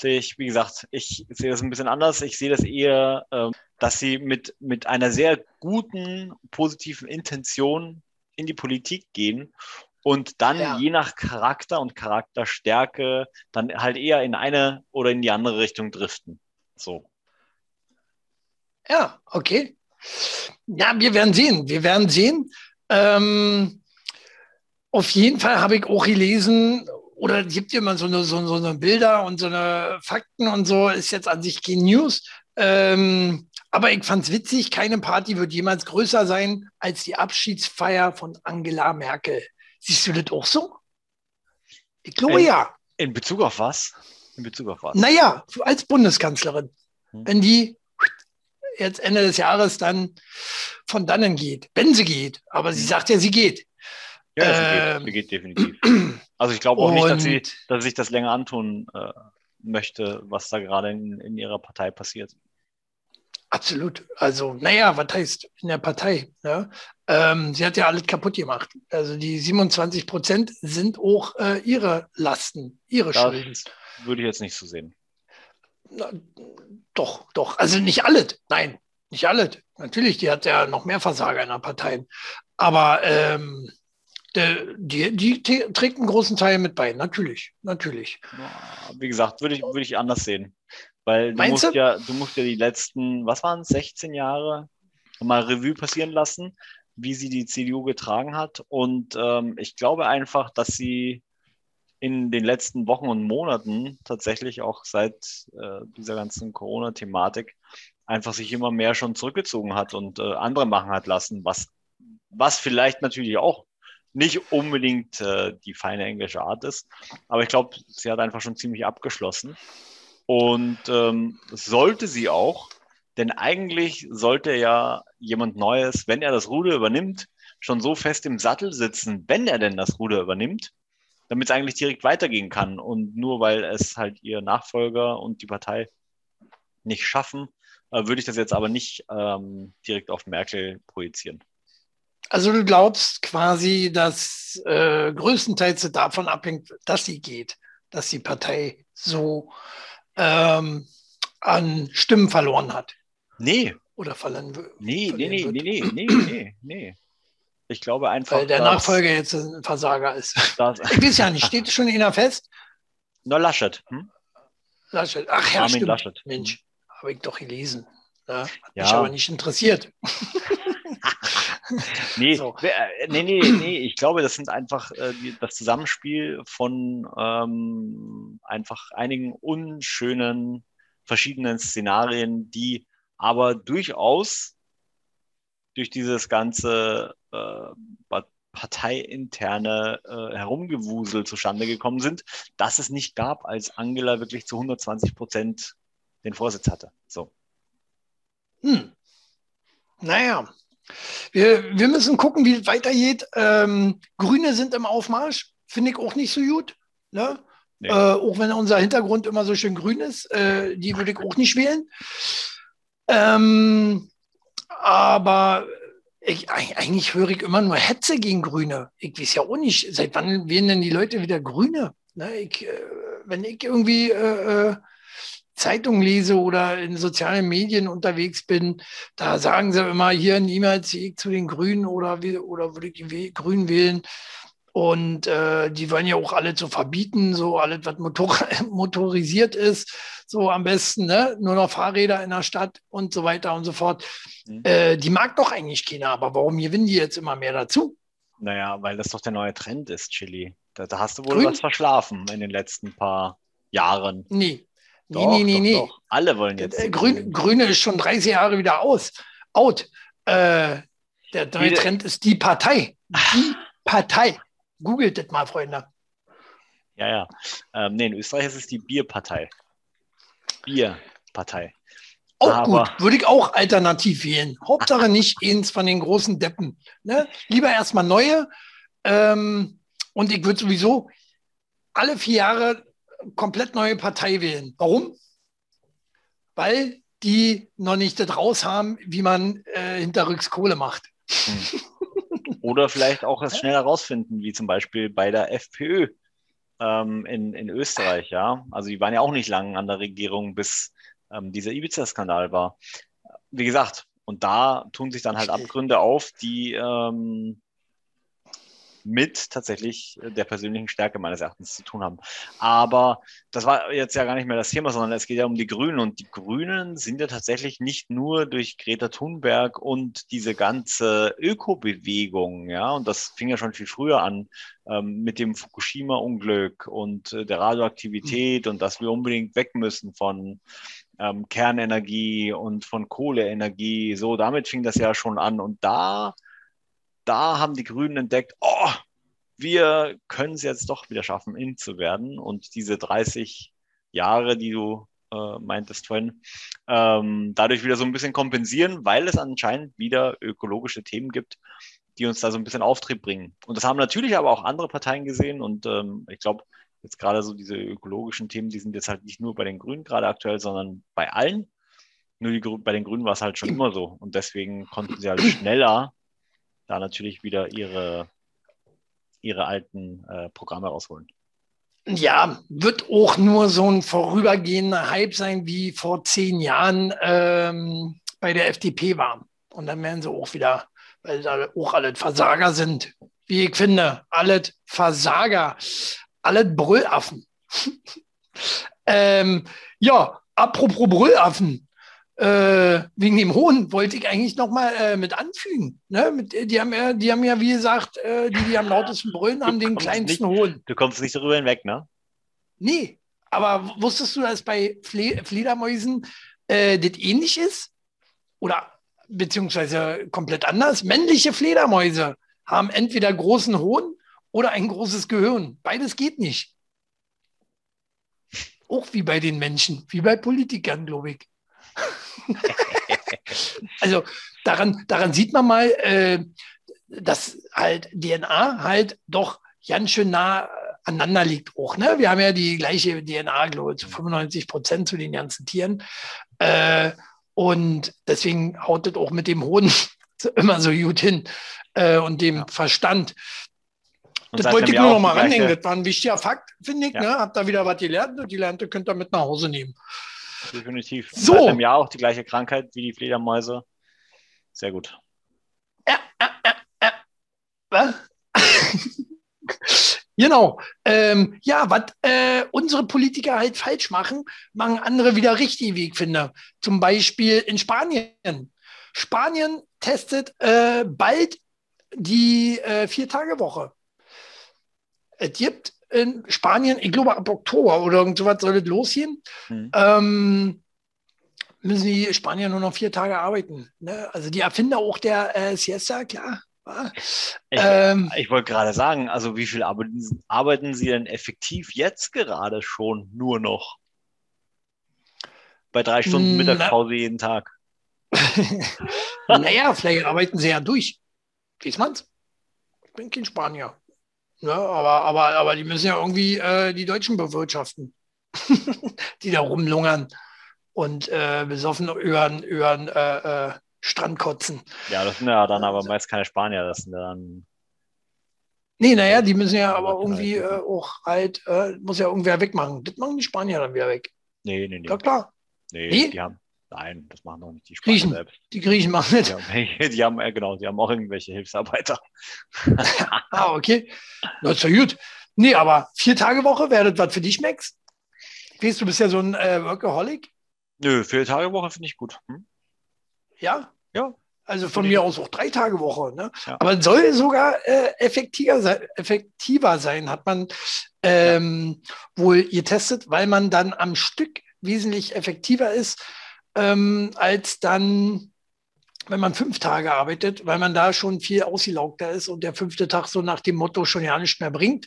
sehe ich, wie gesagt, ich sehe das ein bisschen anders. Ich sehe das eher, äh, dass sie mit, mit einer sehr guten, positiven Intention in die Politik gehen und dann ja. je nach Charakter und Charakterstärke dann halt eher in eine oder in die andere Richtung driften. So. Ja, okay. Ja, wir werden sehen. Wir werden sehen. Ähm, auf jeden Fall habe ich auch gelesen, oder gibt immer so eine, so, so eine Bilder und so eine Fakten und so, ist jetzt an sich kein News. Ähm, aber ich fand es witzig, keine Party wird jemals größer sein als die Abschiedsfeier von Angela Merkel. Siehst du das auch so? Ich glaube in, ja. In Bezug auf was? In Bezug auf was? Naja, als Bundeskanzlerin. Hm. Wenn die jetzt Ende des Jahres dann von dannen geht, wenn sie geht. Aber sie hm. sagt ja, sie geht. Ja, sie, ähm, geht, sie geht definitiv. Also ich glaube auch nicht, dass sie, dass sich das länger antun äh, möchte, was da gerade in, in ihrer Partei passiert. Absolut. Also, naja, was heißt in der Partei? Ne? Ähm, sie hat ja alles kaputt gemacht. Also die 27 Prozent sind auch äh, ihre Lasten, ihre das Schulden. Würde ich jetzt nicht so sehen. Na, doch, doch. Also nicht alles. Nein, nicht alles. Natürlich, die hat ja noch mehr Versager in der Partei. Aber ähm, die, die, die trägt einen großen Teil mit bei. Natürlich, natürlich. Wie gesagt, würde ich, würde ich anders sehen. Weil du musst, ja, du musst ja die letzten, was waren es, 16 Jahre mal Revue passieren lassen, wie sie die CDU getragen hat. Und ähm, ich glaube einfach, dass sie in den letzten Wochen und Monaten tatsächlich auch seit äh, dieser ganzen Corona-Thematik einfach sich immer mehr schon zurückgezogen hat und äh, andere machen hat lassen, was, was vielleicht natürlich auch nicht unbedingt äh, die feine englische Art ist. Aber ich glaube, sie hat einfach schon ziemlich abgeschlossen. Und ähm, sollte sie auch, denn eigentlich sollte ja jemand Neues, wenn er das Ruder übernimmt, schon so fest im Sattel sitzen, wenn er denn das Ruder übernimmt, damit es eigentlich direkt weitergehen kann. Und nur weil es halt ihr Nachfolger und die Partei nicht schaffen, äh, würde ich das jetzt aber nicht ähm, direkt auf Merkel projizieren. Also du glaubst quasi, dass äh, größtenteils davon abhängt, dass sie geht, dass die Partei so ähm, an Stimmen verloren hat. Nee. Oder verlieren Nee, nee, nee, nee, nee, nee, nee, nee. Ich glaube einfach. Weil der Nachfolger jetzt ein Versager ist. ich weiß ja nicht, steht schon einer fest? Na, Laschet. Hm? Laschet. Ach ja, Armin stimmt. Laschet. Mensch, habe ich doch gelesen. Ja, hat ja. mich aber nicht interessiert. nee, so. Äh, nee, nee, nee, ich glaube, das sind einfach äh, die, das Zusammenspiel von ähm, einfach einigen unschönen verschiedenen Szenarien, die aber durchaus durch dieses ganze äh, parteiinterne äh, Herumgewusel zustande gekommen sind, dass es nicht gab, als Angela wirklich zu 120 Prozent den Vorsitz hatte. So. Hm. Naja, wir, wir müssen gucken, wie es weitergeht. Ähm, Grüne sind im Aufmarsch, finde ich auch nicht so gut. Ne? Nee. Äh, auch wenn unser Hintergrund immer so schön grün ist, äh, die würde ich auch nicht wählen. Ähm, aber ich, eigentlich höre ich immer nur Hetze gegen Grüne. Ich weiß ja auch nicht, seit wann wählen denn die Leute wieder Grüne? Ne? Ich, äh, wenn ich irgendwie äh, äh Zeitung lese oder in sozialen Medien unterwegs bin, da sagen sie immer hier niemals zu den Grünen oder, oder würde ich die Grünen wählen. Und äh, die wollen ja auch alle zu verbieten, so alles, was motor motorisiert ist, so am besten, ne? nur noch Fahrräder in der Stadt und so weiter und so fort. Mhm. Äh, die mag doch eigentlich keiner, aber warum gewinnen die jetzt immer mehr dazu? Naja, weil das doch der neue Trend ist, Chili. Da, da hast du wohl Grün? was verschlafen in den letzten paar Jahren. Nee, doch, nee, nee, nee. Doch. Alle wollen jetzt. Äh, Grün, Grüne ist schon 30 Jahre wieder aus. Out. Äh, der neue Trend ist die Partei. Die Partei. Googelt das mal, Freunde. Ja, ja. Ähm, nee, in Österreich ist es die Bierpartei. Bierpartei. Auch Aber gut, würde ich auch alternativ wählen. Hauptsache nicht eins von den großen Deppen. Ne? Lieber erstmal neue. Ähm, und ich würde sowieso alle vier Jahre komplett neue Partei wählen. Warum? weil die noch nicht das raus haben, wie man äh, hinterrücks Kohle macht. Hm. Oder vielleicht auch es schneller rausfinden, wie zum Beispiel bei der FPÖ ähm, in, in Österreich, ja. Also die waren ja auch nicht lang an der Regierung, bis ähm, dieser Ibiza-Skandal war. Wie gesagt, und da tun sich dann halt Abgründe auf, die ähm, mit tatsächlich der persönlichen Stärke meines Erachtens zu tun haben. Aber das war jetzt ja gar nicht mehr das Thema, sondern es geht ja um die Grünen. Und die Grünen sind ja tatsächlich nicht nur durch Greta Thunberg und diese ganze Ökobewegung, ja, und das fing ja schon viel früher an ähm, mit dem Fukushima-Unglück und äh, der Radioaktivität mhm. und dass wir unbedingt weg müssen von ähm, Kernenergie und von Kohleenergie. So, damit fing das ja schon an. Und da da haben die Grünen entdeckt, oh, wir können es jetzt doch wieder schaffen, in zu werden. Und diese 30 Jahre, die du äh, meintest vorhin, ähm, dadurch wieder so ein bisschen kompensieren, weil es anscheinend wieder ökologische Themen gibt, die uns da so ein bisschen Auftrieb bringen. Und das haben natürlich aber auch andere Parteien gesehen. Und ähm, ich glaube, jetzt gerade so diese ökologischen Themen, die sind jetzt halt nicht nur bei den Grünen gerade aktuell, sondern bei allen. Nur die, bei den Grünen war es halt schon immer so. Und deswegen konnten sie halt schneller da natürlich wieder ihre, ihre alten äh, Programme rausholen. Ja, wird auch nur so ein vorübergehender Hype sein, wie vor zehn Jahren ähm, bei der FDP war. Und dann werden sie auch wieder, weil da auch alle Versager sind. Wie ich finde, alle Versager, alle Brüllaffen. ähm, ja, apropos Brüllaffen äh, wegen dem Hohn wollte ich eigentlich noch mal äh, mit anfügen. Ne? Mit, die, haben ja, die haben ja, wie gesagt, äh, die, die am lautesten brüllen, haben den kleinsten nicht, Hohn. Du kommst nicht darüber hinweg, ne? Nee, aber wusstest du, dass bei Fle Fledermäusen äh, das ähnlich ist? Oder beziehungsweise komplett anders? Männliche Fledermäuse haben entweder großen Hohn oder ein großes Gehirn. Beides geht nicht. Auch wie bei den Menschen, wie bei Politikern, glaube ich. also daran, daran sieht man mal, äh, dass halt DNA halt doch ganz schön nah aneinander liegt auch. Ne? Wir haben ja die gleiche DNA, glaube ich, zu 95 Prozent zu den ganzen Tieren. Äh, und deswegen haut das auch mit dem Hoden immer so gut hin äh, und dem ja. Verstand. Und das wollte ich nur noch mal ranhängen. Das war ein wichtiger Fakt, finde ich. Ja. Ne? Habt da wieder was gelernt und die Lernte könnt ihr mit nach Hause nehmen. Definitiv. So. Seit einem Jahr auch die gleiche Krankheit wie die Fledermäuse. Sehr gut. Ja, ja, ja, ja. Genau. Ähm, ja, was äh, unsere Politiker halt falsch machen, machen andere wieder richtig, wie ich finde. Zum Beispiel in Spanien. Spanien testet äh, bald die äh, Vier-Tage-Woche. Es gibt in Spanien, ich glaube ab Oktober oder irgend sowas soll es losgehen, mhm. ähm, müssen die Spanier nur noch vier Tage arbeiten. Ne? Also die Erfinder auch der äh, Siesta, klar. Ich, ähm, ich wollte gerade sagen, also wie viel arbeiten, arbeiten Sie denn effektiv jetzt gerade schon nur noch? Bei drei Stunden Mittagspause jeden Tag. naja, vielleicht arbeiten Sie ja durch. Weiß man's? Ich bin kein Spanier. Ne? Aber, aber, aber die müssen ja irgendwie äh, die Deutschen bewirtschaften, die da rumlungern und äh, besoffen über den äh, äh, Strand kotzen. Ja, das sind ja dann aber meist keine Spanier, das sind dann. Nee, naja, die müssen ja aber irgendwie äh, auch halt, äh, muss ja irgendwer wegmachen. Das machen die Spanier dann wieder weg. Nee, nee, nee. Ja, klar. Nee, nee? die haben, Nein, das machen auch nicht die Spanier Griechen. selbst. Die Griechen machen nicht. Die haben, die haben, genau, die haben auch irgendwelche Hilfsarbeiter. ah, okay. Das ist ja gut. Nee, aber vier Tage Woche wäre das was für dich, Max? Weißt du, bist ja so ein äh, Workaholic. Nö, vier Tage Woche finde ich gut. Hm? Ja? Ja. Also von mir aus auch drei Tage Woche. Ne? Ja. Aber soll sogar äh, effektiver, sein, effektiver sein, hat man ähm, ja. wohl getestet, weil man dann am Stück wesentlich effektiver ist ähm, als dann, wenn man fünf Tage arbeitet, weil man da schon viel ausgelaugter ist und der fünfte Tag so nach dem Motto schon ja nicht mehr bringt,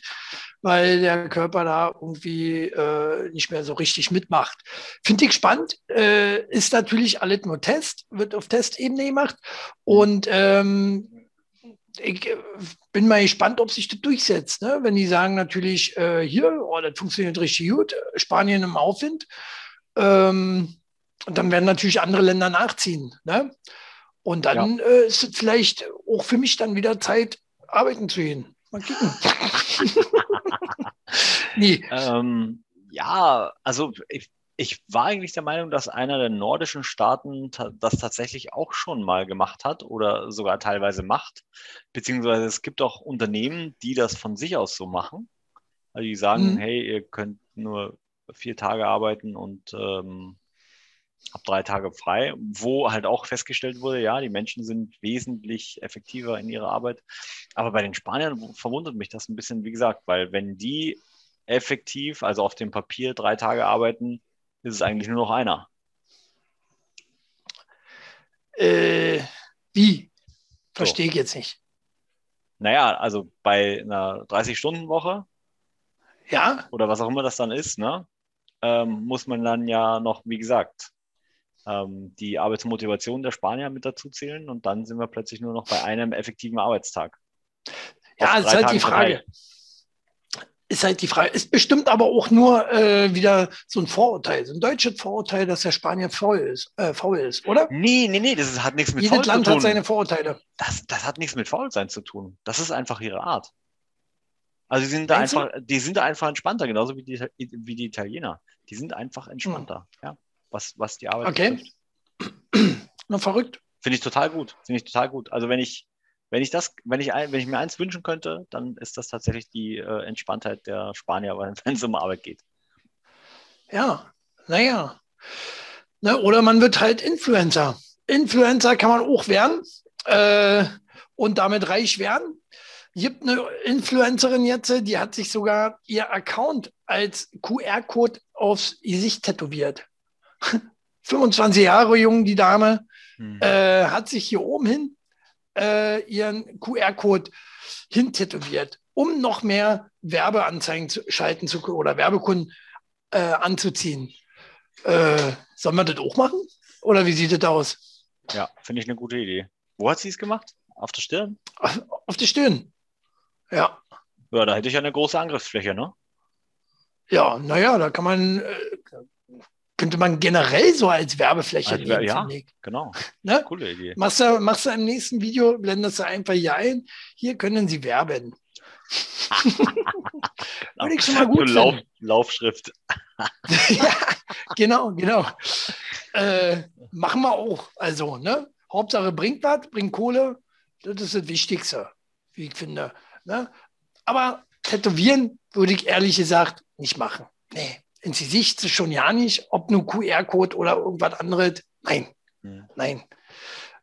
weil der Körper da irgendwie äh, nicht mehr so richtig mitmacht. Finde ich spannend. Äh, ist natürlich alles nur Test, wird auf Testebene gemacht und ähm, ich äh, bin mal gespannt, ob sich das durchsetzt. Ne? Wenn die sagen natürlich äh, hier, oh, das funktioniert richtig gut, Spanien im Aufwind. Ähm, Und dann werden natürlich andere Länder nachziehen. Ne? Und dann ja. äh, ist es vielleicht auch für mich dann wieder Zeit, arbeiten zu gehen. Mal kicken. nee. Ähm, ja, also ich, ich war eigentlich der Meinung, dass einer der nordischen Staaten das tatsächlich auch schon mal gemacht hat oder sogar teilweise macht. Beziehungsweise es gibt auch Unternehmen, die das von sich aus so machen. Also die sagen, mhm. hey, ihr könnt nur vier Tage arbeiten und ähm, habt drei Tage frei, wo halt auch festgestellt wurde, ja, die Menschen sind wesentlich effektiver in ihrer Arbeit. Aber bei den Spaniern verwundert mich das ein bisschen, wie gesagt, weil wenn die effektiv, also auf dem Papier drei Tage arbeiten, ist es eigentlich nur noch einer. Äh, wie? Verstehe so. ich jetzt nicht. Naja, also bei einer 30-Stunden-Woche ja. oder was auch immer das dann ist, ne, ähm, muss man dann ja noch, wie gesagt, ähm, die Arbeitsmotivation der Spanier mit dazu zählen und dann sind wir plötzlich nur noch bei einem effektiven Arbeitstag. Ja, ist halt die Frage. Ist halt die Frage. Ist bestimmt aber auch nur äh, wieder so ein Vorurteil, so ein deutsches Vorurteil, dass der Spanier faul ist, äh, faul ist oder? Nee, nee, nee, das ist, hat nichts mit Jedes faul Land zu tun. hat seine Vorurteile. Das, das hat nichts mit Faulsein zu tun. Das ist einfach ihre Art. Also die sind da einfach, die sind da einfach entspannter, genauso wie die, wie die Italiener. Die sind einfach entspannter, hm. ja, was, was die Arbeit okay. Na, verrückt. Finde ich total gut. Finde ich total gut. Also wenn ich, wenn ich das, wenn ich, wenn ich mir eins wünschen könnte, dann ist das tatsächlich die äh, Entspanntheit der Spanier, wenn es um Arbeit geht. Ja, naja. Ne, oder man wird halt Influencer. Influencer kann man auch werden äh, und damit reich werden. Gibt eine Influencerin jetzt, die hat sich sogar ihr Account als QR-Code aufs Gesicht tätowiert. 25 Jahre jung, die Dame, hm. äh, hat sich hier oben hin äh, ihren QR-Code hintätowiert, um noch mehr Werbeanzeigen zu schalten zu oder Werbekunden äh, anzuziehen. Äh, sollen wir das auch machen? Oder wie sieht das aus? Ja, finde ich eine gute Idee. Wo hat sie es gemacht? Auf der Stirn? Auf, der Stirn. Ja. Ja, da hätte ich eine große Angriffsfläche, ne? Ja, naja, da kann man, äh, könnte man generell so als Werbefläche also, nehmen. Ja, genau. Ne? Coole Idee. Machst du, machst du im nächsten Video, blendest du einfach hier ein, hier können Sie werben. Würde ich schon mal gut Lauf, Laufschrift. ja, genau, genau. Äh, machen wir auch. Also, ne? Hauptsache bringt was, bringt Kohle. Das ist das Wichtigste, wie ich finde. Ne? Aber tätowieren würde ich ehrlich gesagt nicht machen. Nee ins Gesicht schon ja nicht, ob nun QR-Code oder irgendwas anderes. Nein, ja. nein.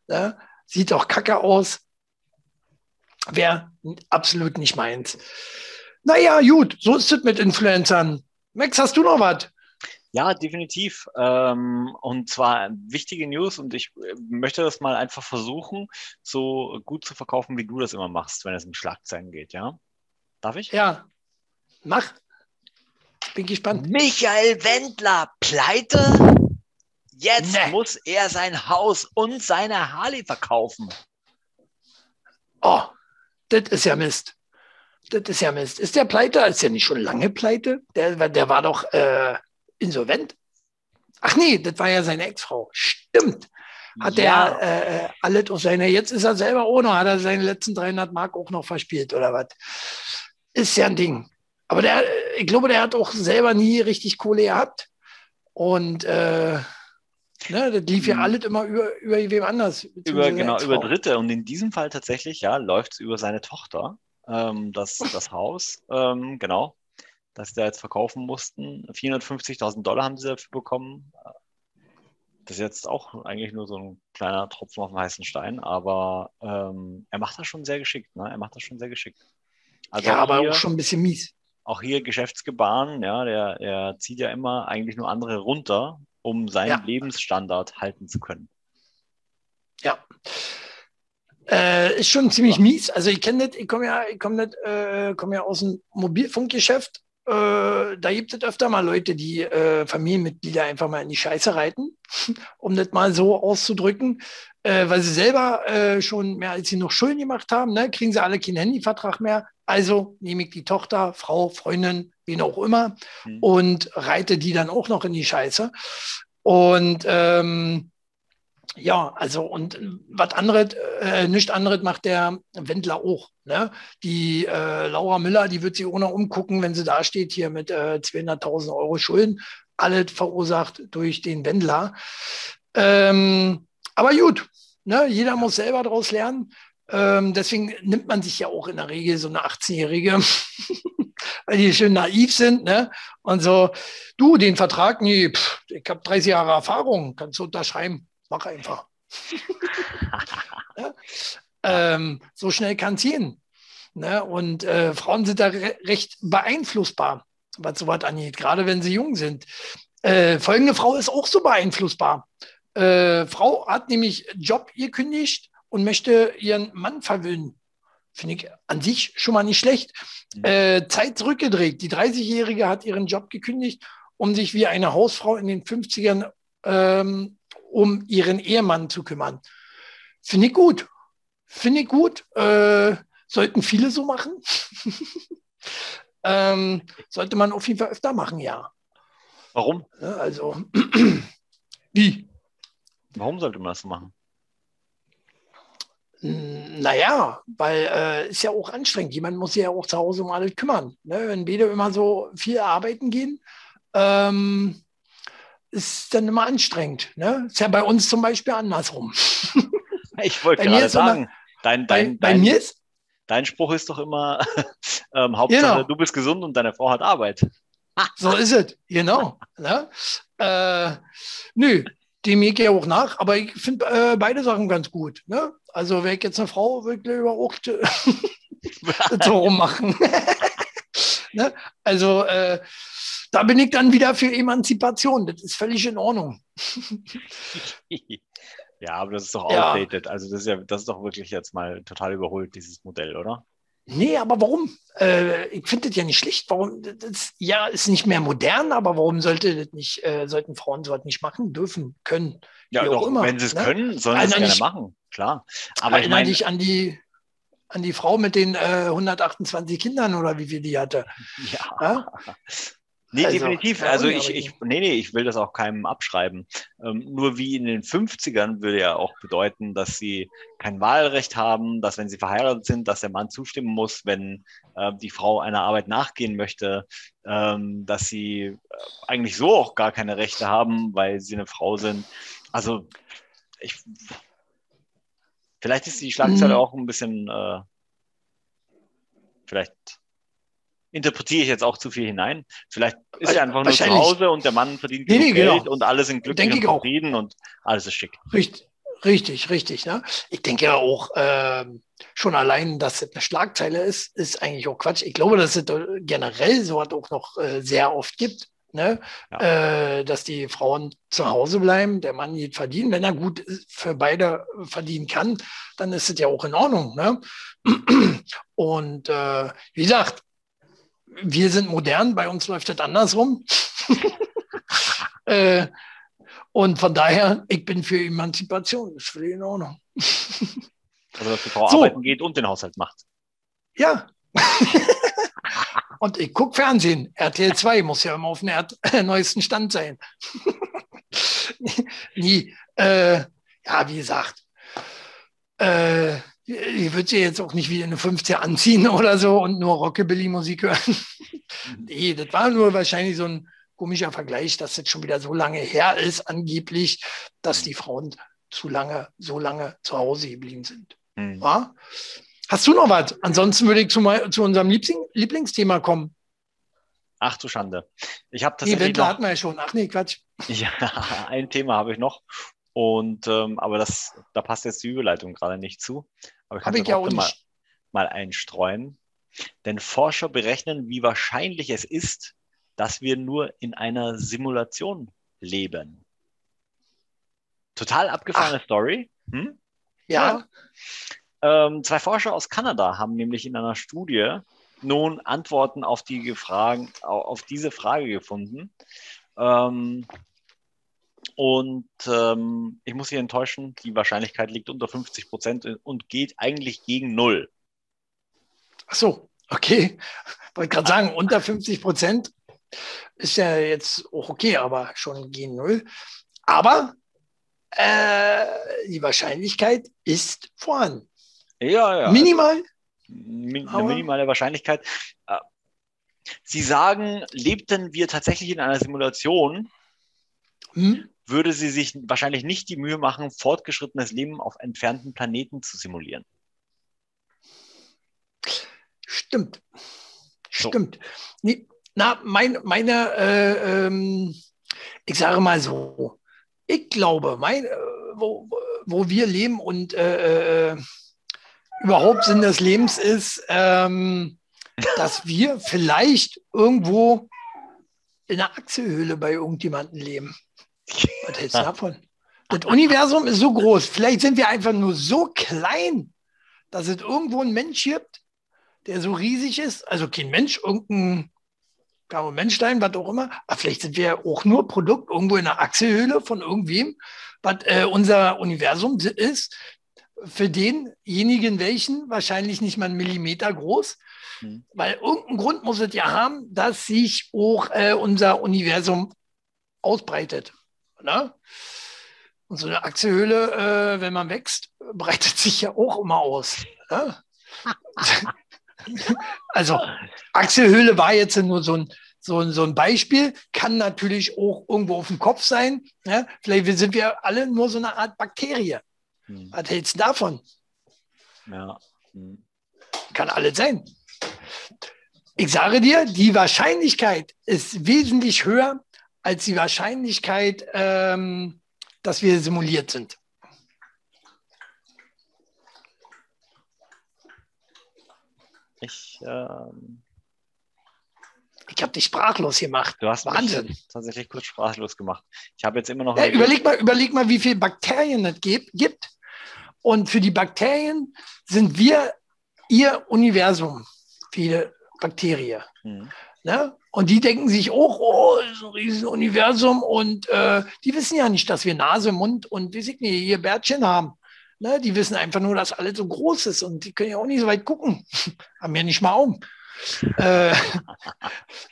Ja, sieht auch kacke aus. Wäre absolut nicht meins. Naja, gut, so ist es mit Influencern. Max, hast du noch was? Ja, definitiv. Ähm, und zwar wichtige News und ich äh, möchte das mal einfach versuchen, so gut zu verkaufen, wie du das immer machst, wenn es um Schlagzeilen geht, ja? Darf ich? Ja, mach. Bin gespannt. Michael Wendler, pleite? Jetzt nee. muss er sein Haus und seine Harley verkaufen. Oh, das ist ja Mist. Das ist ja Mist. Ist der pleite? Ist der nicht schon lange pleite? Der, der war doch äh, insolvent. Ach nee, das war ja seine Ex-Frau. Stimmt. Hat ja. er äh, alles aus seiner, jetzt ist er selber ohne, hat er seine letzten 300 Mark auch noch verspielt oder was? Ist ja ein Ding. Aber der, ich glaube, der hat auch selber nie richtig Kohle gehabt. Und äh, ne, das lief ja mhm. alles immer über, über wem anders. Über, genau, über Dritte. Und in diesem Fall tatsächlich, ja, läuft es über seine Tochter, ähm, das, das Haus, ähm, genau, das sie da jetzt verkaufen mussten. 450.000 Dollar haben sie dafür bekommen. Das ist jetzt auch eigentlich nur so ein kleiner Tropfen auf dem heißen Stein, aber ähm, er macht das schon sehr geschickt. Ne? Er macht das schon sehr geschickt. Also ja, aber auch schon ein bisschen mies auch hier Geschäftsgebaren, ja, der, der zieht ja immer eigentlich nur andere runter, um seinen ja. Lebensstandard halten zu können. Ja. Äh, ist schon ziemlich ja. mies. Also ich kenne das, ich komme ja, ich komme äh, komm ja aus dem Mobilfunkgeschäft. Äh, da gibt es öfter mal Leute, die äh, Familienmitglieder einfach mal in die Scheiße reiten, um das mal so auszudrücken, äh, weil sie selber äh, schon mehr als sie noch Schulden gemacht haben, ne, kriegen sie alle keinen Handyvertrag mehr, also nehme ich die Tochter, Frau, Freundin, wen auch immer, mhm. und reite die dann auch noch in die Scheiße. Und ähm, ja, also und was anderes, äh, nicht anderes macht der Wendler auch. Ne? Die äh, Laura Müller, die wird sich auch noch umgucken, wenn sie da steht hier mit äh, 200.000 Euro Schulden. Alles verursacht durch den Wendler. Ähm, aber gut, ne? jeder muss selber daraus lernen. Ähm, deswegen nimmt man sich ja auch in der Regel so eine 18-Jährige, weil die schön naiv sind. Ne? Und so, du, den Vertrag, nee, pff, ich habe 30 Jahre Erfahrung, kannst du unterschreiben. Mach einfach. ja? ähm, so schnell kann es gehen. Ne? Und äh, Frauen sind da re recht beeinflussbar, was sowas angeht, gerade wenn sie jung sind. Äh, folgende Frau ist auch so beeinflussbar. Äh, Frau hat nämlich Job gekündigt und möchte ihren Mann verwöhnen. Finde ich an sich schon mal nicht schlecht. Mhm. Äh, Zeit zurückgedreht. Die 30-Jährige hat ihren Job gekündigt, um sich wie eine Hausfrau in den 50ern ähm, um ihren Ehemann zu kümmern. Finde ich gut. Finde ich gut. Äh, sollten viele so machen. ähm, sollte man auf jeden Fall öfter machen, ja. Warum? Also, wie? Warum sollte man das so machen? Naja, weil äh, ist ja auch anstrengend. Jemand muss sich ja auch zu Hause um alles kümmern. Ne? Wenn beide immer so viel arbeiten gehen, ähm, ist dann immer anstrengend. Ne? Ist ja bei uns zum Beispiel andersrum. Ich wollte gerade sagen, immer, dein, dein, bei, bei mir ist, dein Spruch ist doch immer, ähm, Hauptsache genau. du bist gesund und deine Frau hat Arbeit. So ist es, genau. ne? äh, nö, dem gehe ich ja auch nach, aber ich finde äh, beide Sachen ganz gut. Ne? Also wäre ich jetzt eine Frau, würde ich lieber auch so rummachen. ne? Also äh, da bin ich dann wieder für Emanzipation. Das ist völlig in Ordnung. ja, aber das ist doch outdated. Ja. Also das ist ja, das ist doch wirklich jetzt mal total überholt, dieses Modell, oder? Nee, aber warum? Äh, ich finde das ja nicht schlicht. Warum? Das, ja, ist nicht mehr modern, aber warum sollte das nicht, äh, sollten Frauen sowas nicht machen dürfen, können? Ja, doch, immer, wenn sie es ne? können, sollen sie es gerne machen, klar. Aber erinnere ich mein, dich an die, an die Frau mit den äh, 128 Kindern oder wie viel die hatte. Ja. ja? Nee, also, definitiv. Also ich, ich, nee, nee, ich will das auch keinem abschreiben. Ähm, nur wie in den 50ern würde ja auch bedeuten, dass sie kein Wahlrecht haben, dass wenn sie verheiratet sind, dass der Mann zustimmen muss, wenn äh, die Frau einer Arbeit nachgehen möchte, ähm, dass sie äh, eigentlich so auch gar keine Rechte haben, weil sie eine Frau sind. Also ich, vielleicht ist die Schlagzeile mhm. auch ein bisschen, äh, vielleicht interpretiere ich jetzt auch zu viel hinein. Vielleicht ist er einfach nur zu Hause und der Mann verdient nee, nee, Geld genau. und alle sind glücklich und zufrieden und alles ist schick. Richtig, richtig, richtig. Ne? Ich denke ja auch, äh, schon allein, dass es eine Schlagzeile ist, ist eigentlich auch Quatsch. Ich glaube, dass es generell so was auch noch äh, sehr oft gibt. Ne? Ja. Äh, dass die Frauen zu Hause bleiben, der Mann geht verdienen. Wenn er gut für beide verdienen kann, dann ist es ja auch in Ordnung. Ne? Und äh, wie gesagt, wir sind modern, bei uns läuft das andersrum. äh, und von daher, ich bin für Emanzipation, das ist völlig in Ordnung. also, dass die Frau so. arbeiten geht und den Haushalt macht. Ja. und ich gucke Fernsehen. RTL 2 muss ja immer auf dem neuesten Stand sein. Nie. Äh, ja, wie gesagt, äh, ich würde sie jetzt auch nicht wie eine 50 anziehen oder so und nur Rockabilly-Musik hören. Mhm. nee, das war nur wahrscheinlich so ein komischer Vergleich, dass das schon wieder so lange her ist, angeblich, dass die Frauen zu lange, so lange zu Hause geblieben sind. Mhm. Ja? Hast du noch was? Ansonsten würde ich zu, zu unserem Liebling, Lieblingsthema kommen. Ach du Schande. Ich habe tatsächlich. Eventler hatten wir ja schon. Ach nee, Quatsch. Ja, ein Thema habe ich noch. Und ähm, aber das, da passt jetzt die Überleitung gerade nicht zu. Aber ich kann es ja mal, mal einstreuen. Denn Forscher berechnen, wie wahrscheinlich es ist, dass wir nur in einer Simulation leben. Total abgefahrene Ach. Story. Hm? Ja. ja. Ähm, zwei Forscher aus Kanada haben nämlich in einer Studie nun Antworten auf, die Fragen, auf diese Frage gefunden. Ähm, und ähm, ich muss Sie enttäuschen, die Wahrscheinlichkeit liegt unter 50 Prozent und geht eigentlich gegen Null. Ach so, okay. Wollte gerade sagen, unter 50 Prozent ist ja jetzt auch okay, aber schon gegen Null. Aber äh, die Wahrscheinlichkeit ist vorhanden. Ja, ja. Minimal. Min eine minimale Wahrscheinlichkeit. Äh, Sie sagen, lebten wir tatsächlich in einer Simulation, hm? Würde sie sich wahrscheinlich nicht die Mühe machen, fortgeschrittenes Leben auf entfernten Planeten zu simulieren. Stimmt. So. Stimmt. Nee, na, mein, meine, äh, ähm, ich sage mal so, ich glaube, mein, äh, wo, wo wir leben und äh, äh, überhaupt Sinn des Lebens ist, ähm, dass wir vielleicht irgendwo in der Achselhöhle bei irgendjemandem leben. Was hältst du davon? Das Universum ist so groß. Vielleicht sind wir einfach nur so klein, dass es irgendwo einen Mensch gibt, der so riesig ist. Also kein Mensch, irgendein Caro Menstein, was auch immer. Aber vielleicht sind wir auch nur Produkt irgendwo in der Achselhöhle von irgendwem, was äh, unser Universum ist. Für denjenigen welchen wahrscheinlich nicht mal einen Millimeter groß. Hm. Weil irgendeinen Grund muss es ja haben, dass sich auch äh, unser Universum ausbreitet. Ne? Und so eine Achselhöhle, äh, wenn man wächst, breitet sich ja auch immer aus. Ne? also Achselhöhle war jetzt nur so ein, so, ein, so ein Beispiel, kann natürlich auch irgendwo auf dem Kopf sein. Ne? Vielleicht sind wir alle nur so eine Art Bakterie. Hm. Was hältst du davon? Ja. Hm. Kann alles sein. Ich sage dir, die Wahrscheinlichkeit ist wesentlich höher als die Wahrscheinlichkeit, ähm, dass wir simuliert sind. Ich, ähm, ich habe dich sprachlos gemacht. Du hast Wahnsinn. tatsächlich kurz sprachlos gemacht. Ich habe jetzt immer noch. Ja, überleg, mal, überleg mal, wie viele Bakterien es gibt. Und für die Bakterien sind wir ihr Universum, viele Bakterien. Hm. Ne? Und die denken sich auch, oh, das ist ein riesen Universum und äh, die wissen ja nicht, dass wir Nase, Mund und wie sie nicht, ihr Bärtchen haben. Ne? Die wissen einfach nur, dass alles so groß ist und die können ja auch nicht so weit gucken. haben ja nicht mal Augen. äh,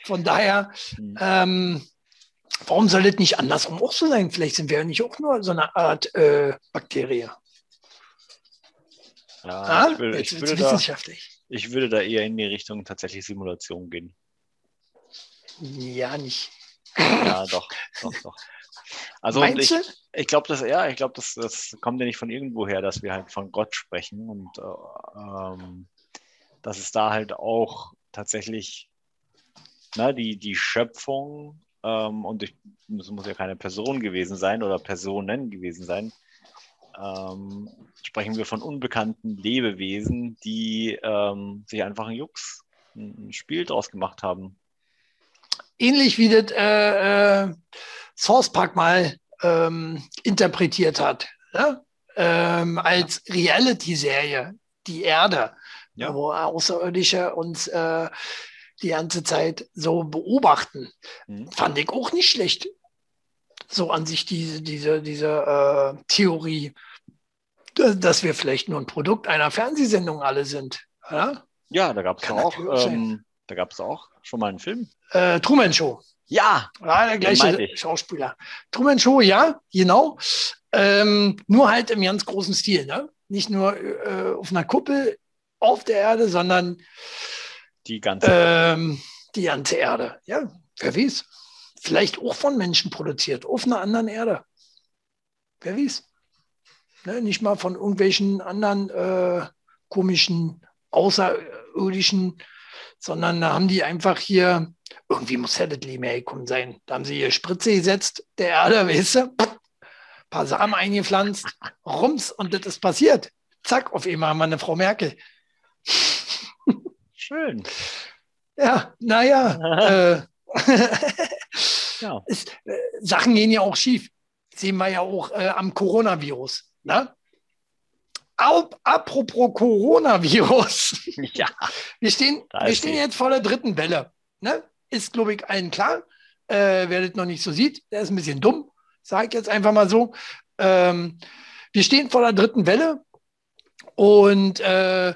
von daher, hm. ähm, warum soll das nicht andersrum auch so sein? Vielleicht sind wir ja nicht auch nur so eine Art äh, Bakterie. Ja, ah, ich, will, ich würde. Da, ich würde da eher in die Richtung tatsächlich Simulation gehen. Ja, nicht. Ja, doch, doch, doch. Also ich, ich glaube, das, ja, ich glaube, das, das kommt ja nicht von irgendwo her, dass wir halt von Gott sprechen und äh, ähm, dass es da halt auch tatsächlich na, die, die Schöpfung ähm, und es muss ja keine Person gewesen sein oder Personen gewesen sein, ähm, sprechen wir von unbekannten Lebewesen, die ähm, sich einfach ein Jux, ein Spiel draus gemacht haben ähnlich wie das äh, äh, Source Park mal ähm, interpretiert hat, ne? ähm, als Reality-Serie, die Erde, ja. wo Außerirdische uns äh, die ganze Zeit so beobachten. Mhm. Fand ich auch nicht schlecht. So an sich diese, diese, diese äh, Theorie, dass wir vielleicht nur ein Produkt einer Fernsehsendung alle sind. Ja, ja da gab es auch, ähm, da gab es auch schon mal einen Film äh, Truman Show. Ja. ja der gleiche Schauspieler. Truman Show, ja, genau. Ähm, nur halt im ganz großen Stil. Ne? Nicht nur äh, auf einer Kuppel auf der Erde, sondern die ganze, ähm, die ganze Erde. Ja, wer weiß. Vielleicht auch von Menschen produziert, auf einer anderen Erde. Wer weiß. Ne? Nicht mal von irgendwelchen anderen äh, komischen, außerirdischen, sondern da haben die einfach hier irgendwie muss ja das Leben hergekommen sein. Da haben sie ihre Spritze gesetzt, der Erde, weißt du, ein paar Samen eingepflanzt, rums und das ist passiert. Zack, auf einmal haben wir eine Frau Merkel. Schön. Ja, naja. äh, ja. Äh, Sachen gehen ja auch schief. Sehen wir ja auch äh, am Coronavirus. Ne? Apropos Coronavirus. Ja. Wir stehen, wir stehen jetzt vor der dritten Welle. Ne? ist, glaube ich, allen klar. Äh, wer das noch nicht so sieht, der ist ein bisschen dumm, sage ich jetzt einfach mal so. Ähm, wir stehen vor der dritten Welle und äh,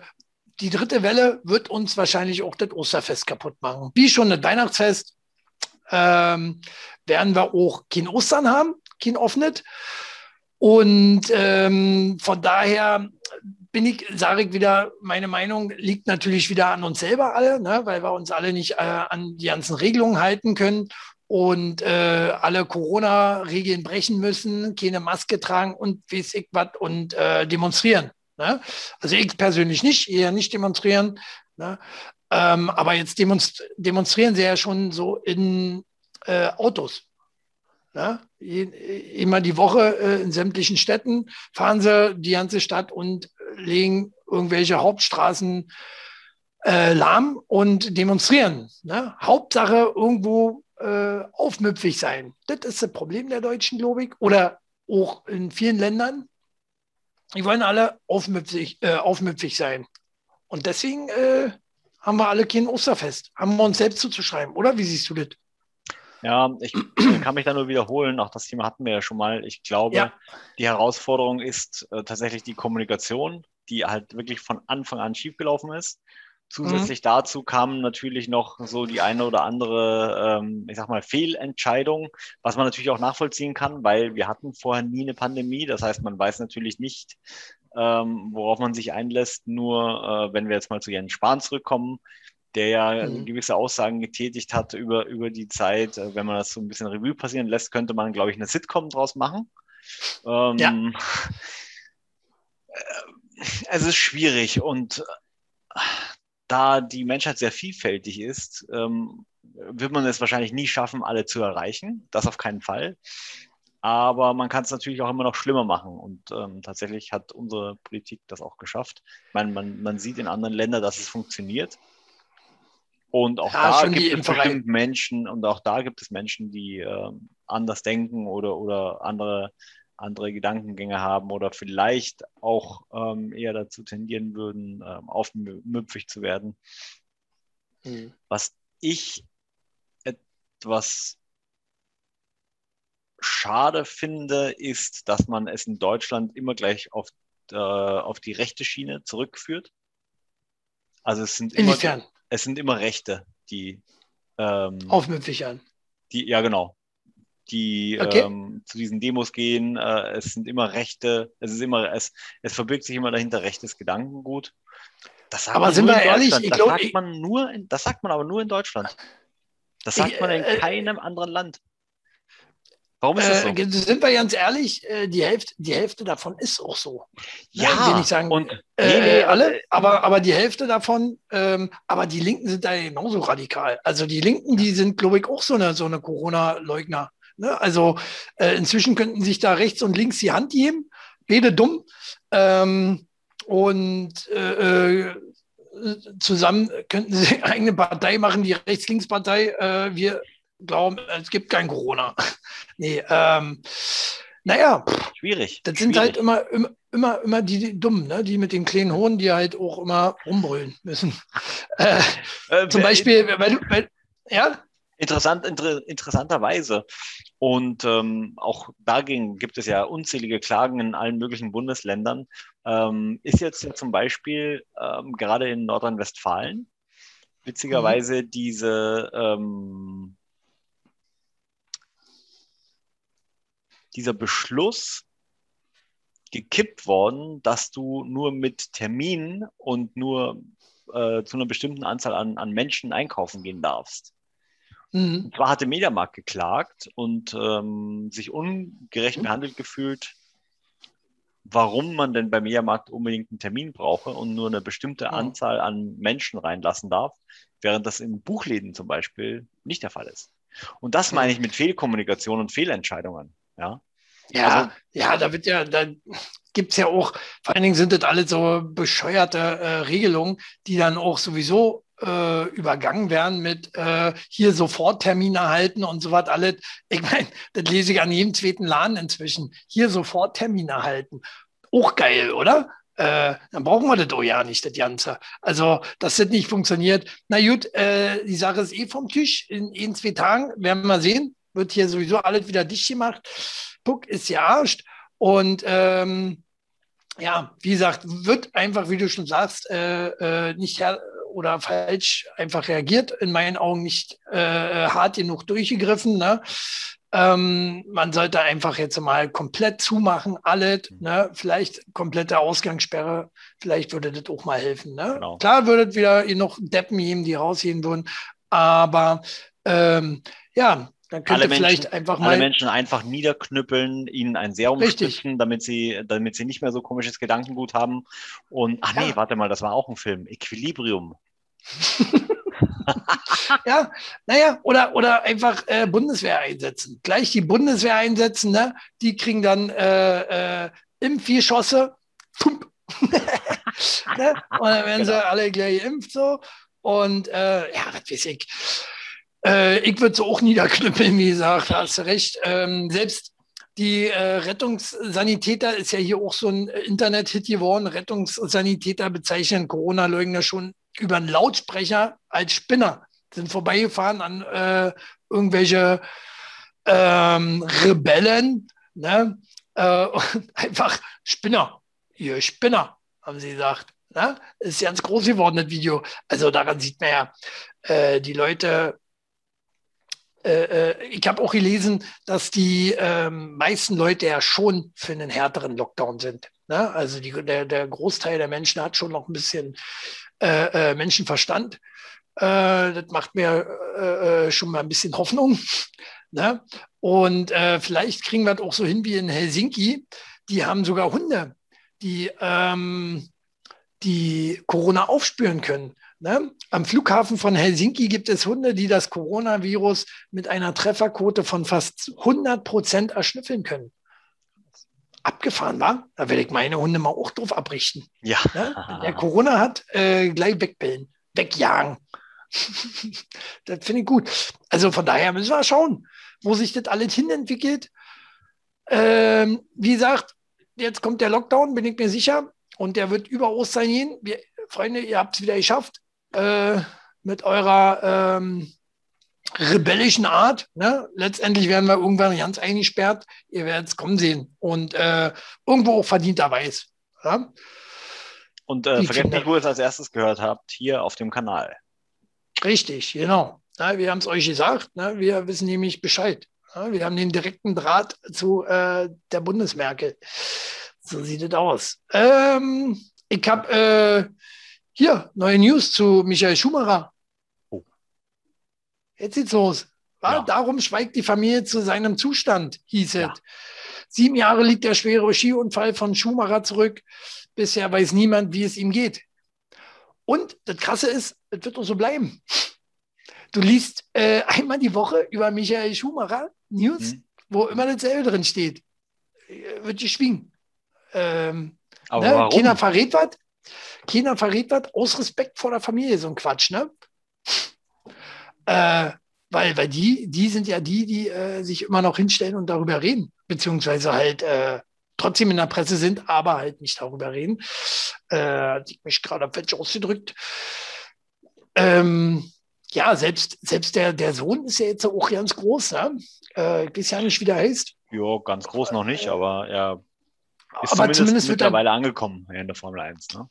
die dritte Welle wird uns wahrscheinlich auch das Osterfest kaputt machen. Wie schon das Weihnachtsfest ähm, werden wir auch kein Ostern haben, kein offnet. Und ähm, von daher bin ich, sage ich wieder, meine Meinung liegt natürlich wieder an uns selber alle, ne, weil wir uns alle nicht äh, an die ganzen Regelungen halten können und äh, alle Corona-Regeln brechen müssen, keine Maske tragen und weiß ich was und äh, demonstrieren. Ne? Also ich persönlich nicht, eher nicht demonstrieren. Ne? Ähm, aber jetzt demonst demonstrieren sie ja schon so in äh, Autos. Ne? Immer die Woche äh, in sämtlichen Städten fahren sie die ganze Stadt und legen irgendwelche Hauptstraßen äh, lahm und demonstrieren. Ne? Hauptsache irgendwo äh, aufmüpfig sein. Das ist das Problem der Deutschen, glaube. Oder auch in vielen Ländern. Die wollen alle aufmüpfig, äh, aufmüpfig sein. Und deswegen äh, haben wir alle kein Osterfest. Haben wir uns selbst zuzuschreiben, oder? Wie siehst du das? Ja, ich kann mich da nur wiederholen. Auch das Thema hatten wir ja schon mal. Ich glaube, ja. die Herausforderung ist äh, tatsächlich die Kommunikation, die halt wirklich von Anfang an schiefgelaufen ist. Zusätzlich mhm. dazu kam natürlich noch so die eine oder andere, ähm, ich sag mal, Fehlentscheidung, was man natürlich auch nachvollziehen kann, weil wir hatten vorher nie eine Pandemie. Das heißt, man weiß natürlich nicht, ähm, worauf man sich einlässt. Nur äh, wenn wir jetzt mal zu Jens Spahn zurückkommen, der ja mhm. gewisse Aussagen getätigt hat über, über die Zeit. Äh, wenn man das so ein bisschen Revue passieren lässt, könnte man, glaube ich, eine Sitcom draus machen. Ähm, ja. Äh, es ist schwierig und äh, da die Menschheit sehr vielfältig ist, ähm, wird man es wahrscheinlich nie schaffen, alle zu erreichen. Das auf keinen Fall. Aber man kann es natürlich auch immer noch schlimmer machen. Und ähm, tatsächlich hat unsere Politik das auch geschafft. Ich meine, man, man sieht in anderen Ländern, dass es funktioniert. Und auch ja, da gibt es bestimmt Menschen, und auch da gibt es Menschen, die äh, anders denken oder, oder andere, andere Gedankengänge haben oder vielleicht auch ähm, eher dazu tendieren würden, äh, aufmüpfig zu werden. Mhm. Was ich etwas schade finde, ist, dass man es in Deutschland immer gleich auf, äh, auf die rechte Schiene zurückführt. Also es sind immer, Inwiefern? Es sind immer Rechte, die ähm, aufmüpfig an. Die, ja, genau. Die okay. ähm, zu diesen Demos gehen. Äh, es sind immer Rechte, es ist immer, es, es verbirgt sich immer dahinter rechtes Gedankengut. Das sagt aber man sind wir ehrlich, das glaub, sagt man nur in, das sagt man aber nur in Deutschland. Das sagt ich, man in äh, keinem anderen Land. Warum ist das so? Äh, sind wir ganz ehrlich, äh, die, Hälfte, die Hälfte davon ist auch so. Ja, ich will nicht sagen, und äh, nee, nee, alle, aber, aber die Hälfte davon, ähm, aber die Linken sind da genauso radikal. Also die Linken, die sind, glaube ich, auch so eine, so eine Corona-Leugner. Ne? Also äh, inzwischen könnten sich da rechts und links die Hand geben, beide dumm. Ähm, und äh, äh, zusammen könnten sie eine eigene Partei machen, die Rechts-Links-Partei. wir glauben, es gibt kein Corona. nee, ähm, naja. Schwierig. Das sind halt immer, immer, immer, immer die, die Dummen, ne? die mit den kleinen Hohn, die halt auch immer rumbrüllen müssen. Äh, äh, zum Beispiel, weil, weil, ja? Interessant, inter, interessanterweise. Und ähm, auch dagegen gibt es ja unzählige Klagen in allen möglichen Bundesländern. Ähm, ist jetzt zum Beispiel ähm, gerade in Nordrhein-Westfalen witzigerweise mhm. diese dieser Beschluss gekippt worden, dass du nur mit Terminen und nur äh, zu einer bestimmten Anzahl an, an Menschen einkaufen gehen darfst. Mhm. Und zwar hatte Mediamarkt geklagt und ähm, sich ungerecht mhm. behandelt gefühlt, warum man denn beim Mediamarkt unbedingt einen Termin brauche und nur eine bestimmte mhm. Anzahl an Menschen reinlassen darf, während das in Buchläden zum Beispiel nicht der Fall ist. Und das meine ich mit Fehlkommunikation und Fehlentscheidungen. Ja, ja, also, ja, da wird ja, da gibt es ja auch, vor allen Dingen sind das alle so bescheuerte äh, Regelungen, die dann auch sowieso äh, übergangen werden mit äh, hier Soforttermin erhalten und so was alles. Ich meine, das lese ich an jedem zweiten Laden inzwischen. Hier Soforttermin erhalten. Auch geil, oder? Äh, dann brauchen wir das doch ja nicht, das Ganze. Also, dass das nicht funktioniert. Na gut, äh, die Sache ist eh vom Tisch. In, in zwei Tagen werden wir sehen. Wird hier sowieso alles wieder dicht gemacht. Puck ist gearscht. Und ähm, ja, wie gesagt, wird einfach, wie du schon sagst, äh, äh, nicht oder falsch einfach reagiert. In meinen Augen nicht äh, hart genug durchgegriffen. Ne? Ähm, man sollte einfach jetzt mal komplett zumachen, alles, mhm. ne? vielleicht komplette Ausgangssperre, vielleicht würde das auch mal helfen. Ne? Genau. Klar würde wieder noch Deppen geben, die rausgehen würden, aber ähm, ja, dann könnte alle vielleicht Menschen, einfach mal. Alle Menschen einfach niederknüppeln, ihnen ein Serum Richtig. spritzen, damit sie, damit sie nicht mehr so komisches Gedankengut haben. Und, ach nee, ja. warte mal, das war auch ein Film. Equilibrium. ja, naja, oder, oder einfach äh, Bundeswehr einsetzen. Gleich die Bundeswehr einsetzen, ne? die kriegen dann äh, äh, Impfgeschosse. ne? Und dann werden genau. sie alle gleich geimpft so. Und äh, ja, was weiß ich. Äh, ich würde es auch niederknüppeln, wie gesagt, hast du recht. Ähm, selbst die äh, Rettungssanitäter ist ja hier auch so ein Internet-Hit geworden. Rettungssanitäter bezeichnen Corona-Leugner schon über einen Lautsprecher als Spinner. Sind vorbeigefahren an äh, irgendwelche ähm, Rebellen. Ne? Äh, einfach Spinner. Ihr Spinner, haben sie gesagt. Ne? Ist ganz groß geworden, das Video. Also daran sieht man ja, äh, die Leute äh, äh, ich habe auch gelesen, dass die ähm, meisten Leute ja schon für einen härteren Lockdown sind. Ne? Also die, der, der, Großteil der Menschen hat schon noch ein bisschen äh, äh, Menschenverstand. Äh, das macht mir äh, schon mal ein bisschen Hoffnung. Ne? Und vielleicht kriegen wir das auch so hin wie in Helsinki. Die haben sogar Hunde, die, ähm, die Corona aufspüren können. Ne? Am Flughafen von Helsinki gibt es Hunde, die das Coronavirus mit einer Trefferquote von fast 100 Prozent erschnüffeln können. Abgefahren war, da werde ich meine Hunde mal auch drauf abrichten. Ja. Ne? Wenn der Corona hat, äh, gleich wegbellen, wegjagen. das finde ich gut. Also von daher müssen wir schauen, wo sich das alles hin entwickelt. Ähm, wie gesagt, jetzt kommt der Lockdown, bin ich mir sicher. Und der wird über Ostern gehen. Wir, Freunde, ihr habt es wieder geschafft äh, mit eurer ähm, rebellischen Art. Ne? Letztendlich werden wir irgendwann ganz eingesperrt. Ihr werdet es kommen sehen. Und äh, irgendwo auch verdienterweise. Ja? Und äh, vergesst nicht, wo ihr es als erstes gehört habt, hier auf dem Kanal. Richtig, genau. Ja, wir haben es euch gesagt. Ne? Wir wissen nämlich Bescheid. Ja? Wir haben den direkten Draht zu äh, der Bundesmerkel. So sieht es aus. Ähm, ich habe äh, hier, neue News zu Michael Schumacher. Oh. Jetzt sieht's los. Ja. Darum schweigt die Familie zu seinem Zustand, hieß ja. es. Sieben Jahre liegt der schwere Skiunfall von Schumacher zurück. Bisher weiß niemand, wie es ihm geht. Und das Krasse ist, es wird auch so bleiben. Du liest äh, einmal die Woche über Michael Schumacher News, mhm. wo immer dasselbe drin steht. Äh, wird geschwiegen. Ähm, Aber ne? Keiner verrät was. Keiner verrät das aus Respekt vor der Familie, so ein Quatsch, ne? Äh, weil, weil die, die sind ja die, die äh, sich immer noch hinstellen und darüber reden, beziehungsweise halt äh, trotzdem in der Presse sind, aber halt nicht darüber reden. Äh, ich mich gerade falsch ausgedrückt. Ähm, ja, selbst, selbst der, der Sohn ist ja jetzt auch ganz groß. Ne? Äh, ich weiß ja nicht, wie der heißt. Ja, ganz groß noch nicht, aber er ist aber zumindest, zumindest mittlerweile er, angekommen in der Formel 1. Ne?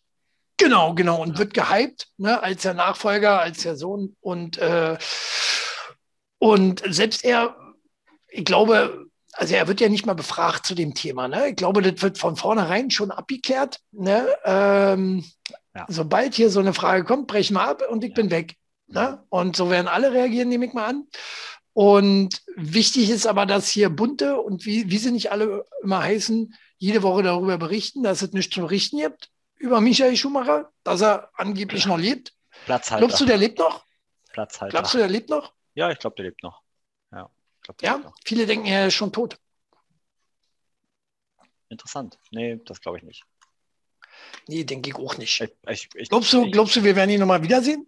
Genau, genau. Und wird gehypt ne, als der Nachfolger, als der Sohn. Und, äh, und selbst er, ich glaube, also er wird ja nicht mal befragt zu dem Thema. Ne? Ich glaube, das wird von vornherein schon abgeklärt. Ne? Ähm, ja. Sobald hier so eine Frage kommt, brechen wir ab und ich ja. bin weg. Ne? Und so werden alle reagieren, nehme ich mal an. Und wichtig ist aber, dass hier bunte und wie, wie sie nicht alle immer heißen, jede Woche darüber berichten, dass es nichts zu berichten gibt über Michael Schumacher, dass er angeblich noch lebt. Platzhalter. Glaubst du, der lebt noch? Platzhalter. Glaubst du, der lebt noch? Ja, ich glaube, der lebt noch. Ja, glaub, ja? Noch. viele denken, er ist schon tot. Interessant. Nee, das glaube ich nicht. Nee, denke ich auch nicht. Ich, ich, ich, glaubst, du, glaubst du, wir werden ihn nochmal wiedersehen?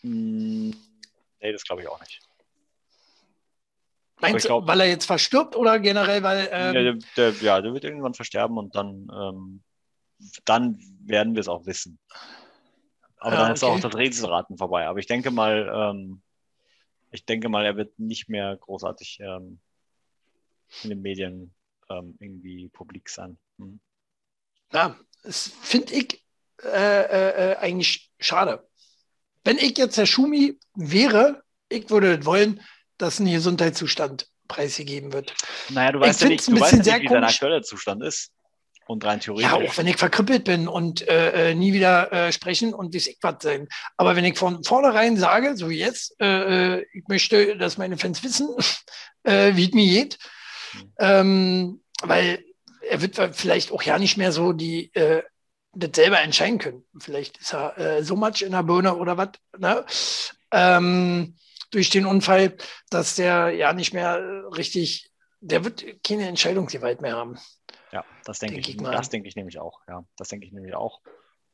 Hm, nee, das glaube ich auch nicht. Meinst du, weil er jetzt verstirbt oder generell, weil. Ähm, ja, der, der, ja, der wird irgendwann versterben und dann ähm, dann werden wir es auch wissen. Aber ja, dann ist auch das Rätselraten vorbei. Aber ich denke mal, ähm, ich denke mal, er wird nicht mehr großartig ähm, in den Medien ähm, irgendwie publik sein. Hm. Ja, das finde ich äh, äh, äh, eigentlich schade. Wenn ich jetzt der Schumi wäre, ich würde wollen, dass ein Gesundheitszustand preisgegeben wird. Naja, du weißt Ich ja nicht, du weißt ja nicht, wie dein aktueller Zustand ist. Und rein theoretisch. Ja, auch wenn ich verkrüppelt bin und äh, äh, nie wieder äh, sprechen und wie ich was sein. Aber wenn ich von vornherein sage, so wie jetzt, äh, äh, ich möchte, dass meine Fans wissen, äh, wie es mir geht, ähm, weil er wird vielleicht auch ja nicht mehr so die das selber entscheiden können. Vielleicht ist er so much in der Birne oder was, ne? ähm, durch den Unfall, dass der ja nicht mehr richtig, der wird keine Entscheidungsgewalt mehr haben. Ja, das denke Denk ich, ich das denke ich nämlich auch. Ja, das denke ich nämlich auch.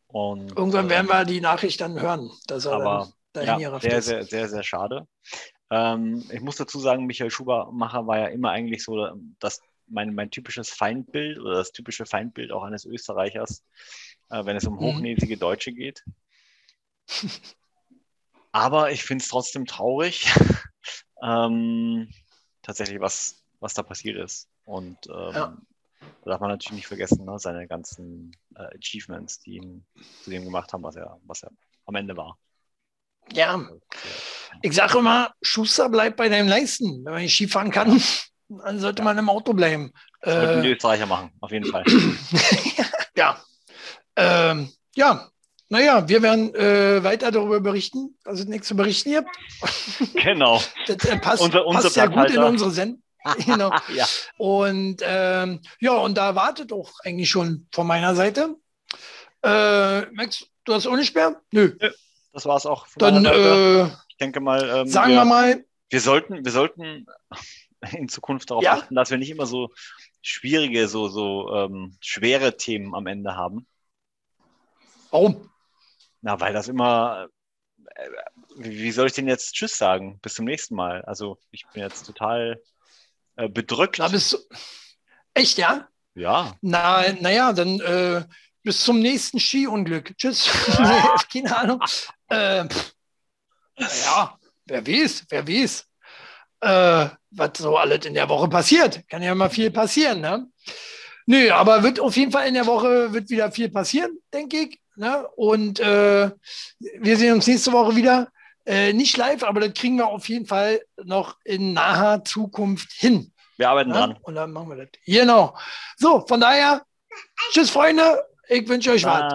Und, Irgendwann werden ähm, wir die Nachricht dann hören, dass er aber dann ja, sehr, ist. sehr, sehr, sehr schade. Ähm, ich muss dazu sagen, Michael Schubermacher war ja immer eigentlich so das, mein, mein typisches Feindbild oder das typische Feindbild auch eines Österreichers, äh, wenn es um Mhm. hochnäsige Deutsche geht. Aber ich finde es trotzdem traurig, ähm, tatsächlich, was, was da passiert ist. Und ähm, Ja. Da darf man natürlich nicht vergessen, ne, seine ganzen äh, Achievements, die ihn zu dem gemacht haben, was er, was er am Ende war. Ja, äh, ich sage immer, Schuster bleibt bei deinem Leisten. Wenn man nicht Skifahren kann, dann sollte man im Auto bleiben. die Äh, Österreicher machen, auf jeden Fall. ja. Ähm, ja, naja, wir werden äh, weiter darüber berichten, es nichts zu berichten gibt. genau. Das äh, passt, Unser- unser passt ja gut in unsere Sendung. genau. ja. Und ähm, ja, und da wartet auch eigentlich schon von meiner Seite. Äh, Max, du hast auch nicht mehr? Nö. Das war es auch. Von Dann äh, ich denke mal, ähm, sagen wir, wir mal, wir sollten, wir sollten in Zukunft darauf Ja. achten, dass wir nicht immer so schwierige, so, so ähm, schwere Themen am Ende haben. warum? Na, weil das immer, äh, wie soll ich denn jetzt Tschüss sagen? Bis zum nächsten Mal. Also ich bin jetzt total äh, bedrückt. Da bist du. Echt, ja? ja, Na, naja, dann äh, bis zum nächsten Skiunglück. Tschüss. keine Ahnung. Äh, ja, wer weiß, wer weiß, äh, was so alles in der Woche passiert. Kann ja mal viel passieren, ne? Nö, aber wird auf jeden Fall in der Woche wird wieder viel passieren, denke ich. Ne? Und äh, wir sehen uns nächste Woche wieder. Äh, nicht live, aber das kriegen wir auf jeden Fall noch in naher Zukunft hin. wir arbeiten Ja? dran. Und dann machen wir das. Genau. So, von daher, tschüss, Freunde. Ich wünsche euch was.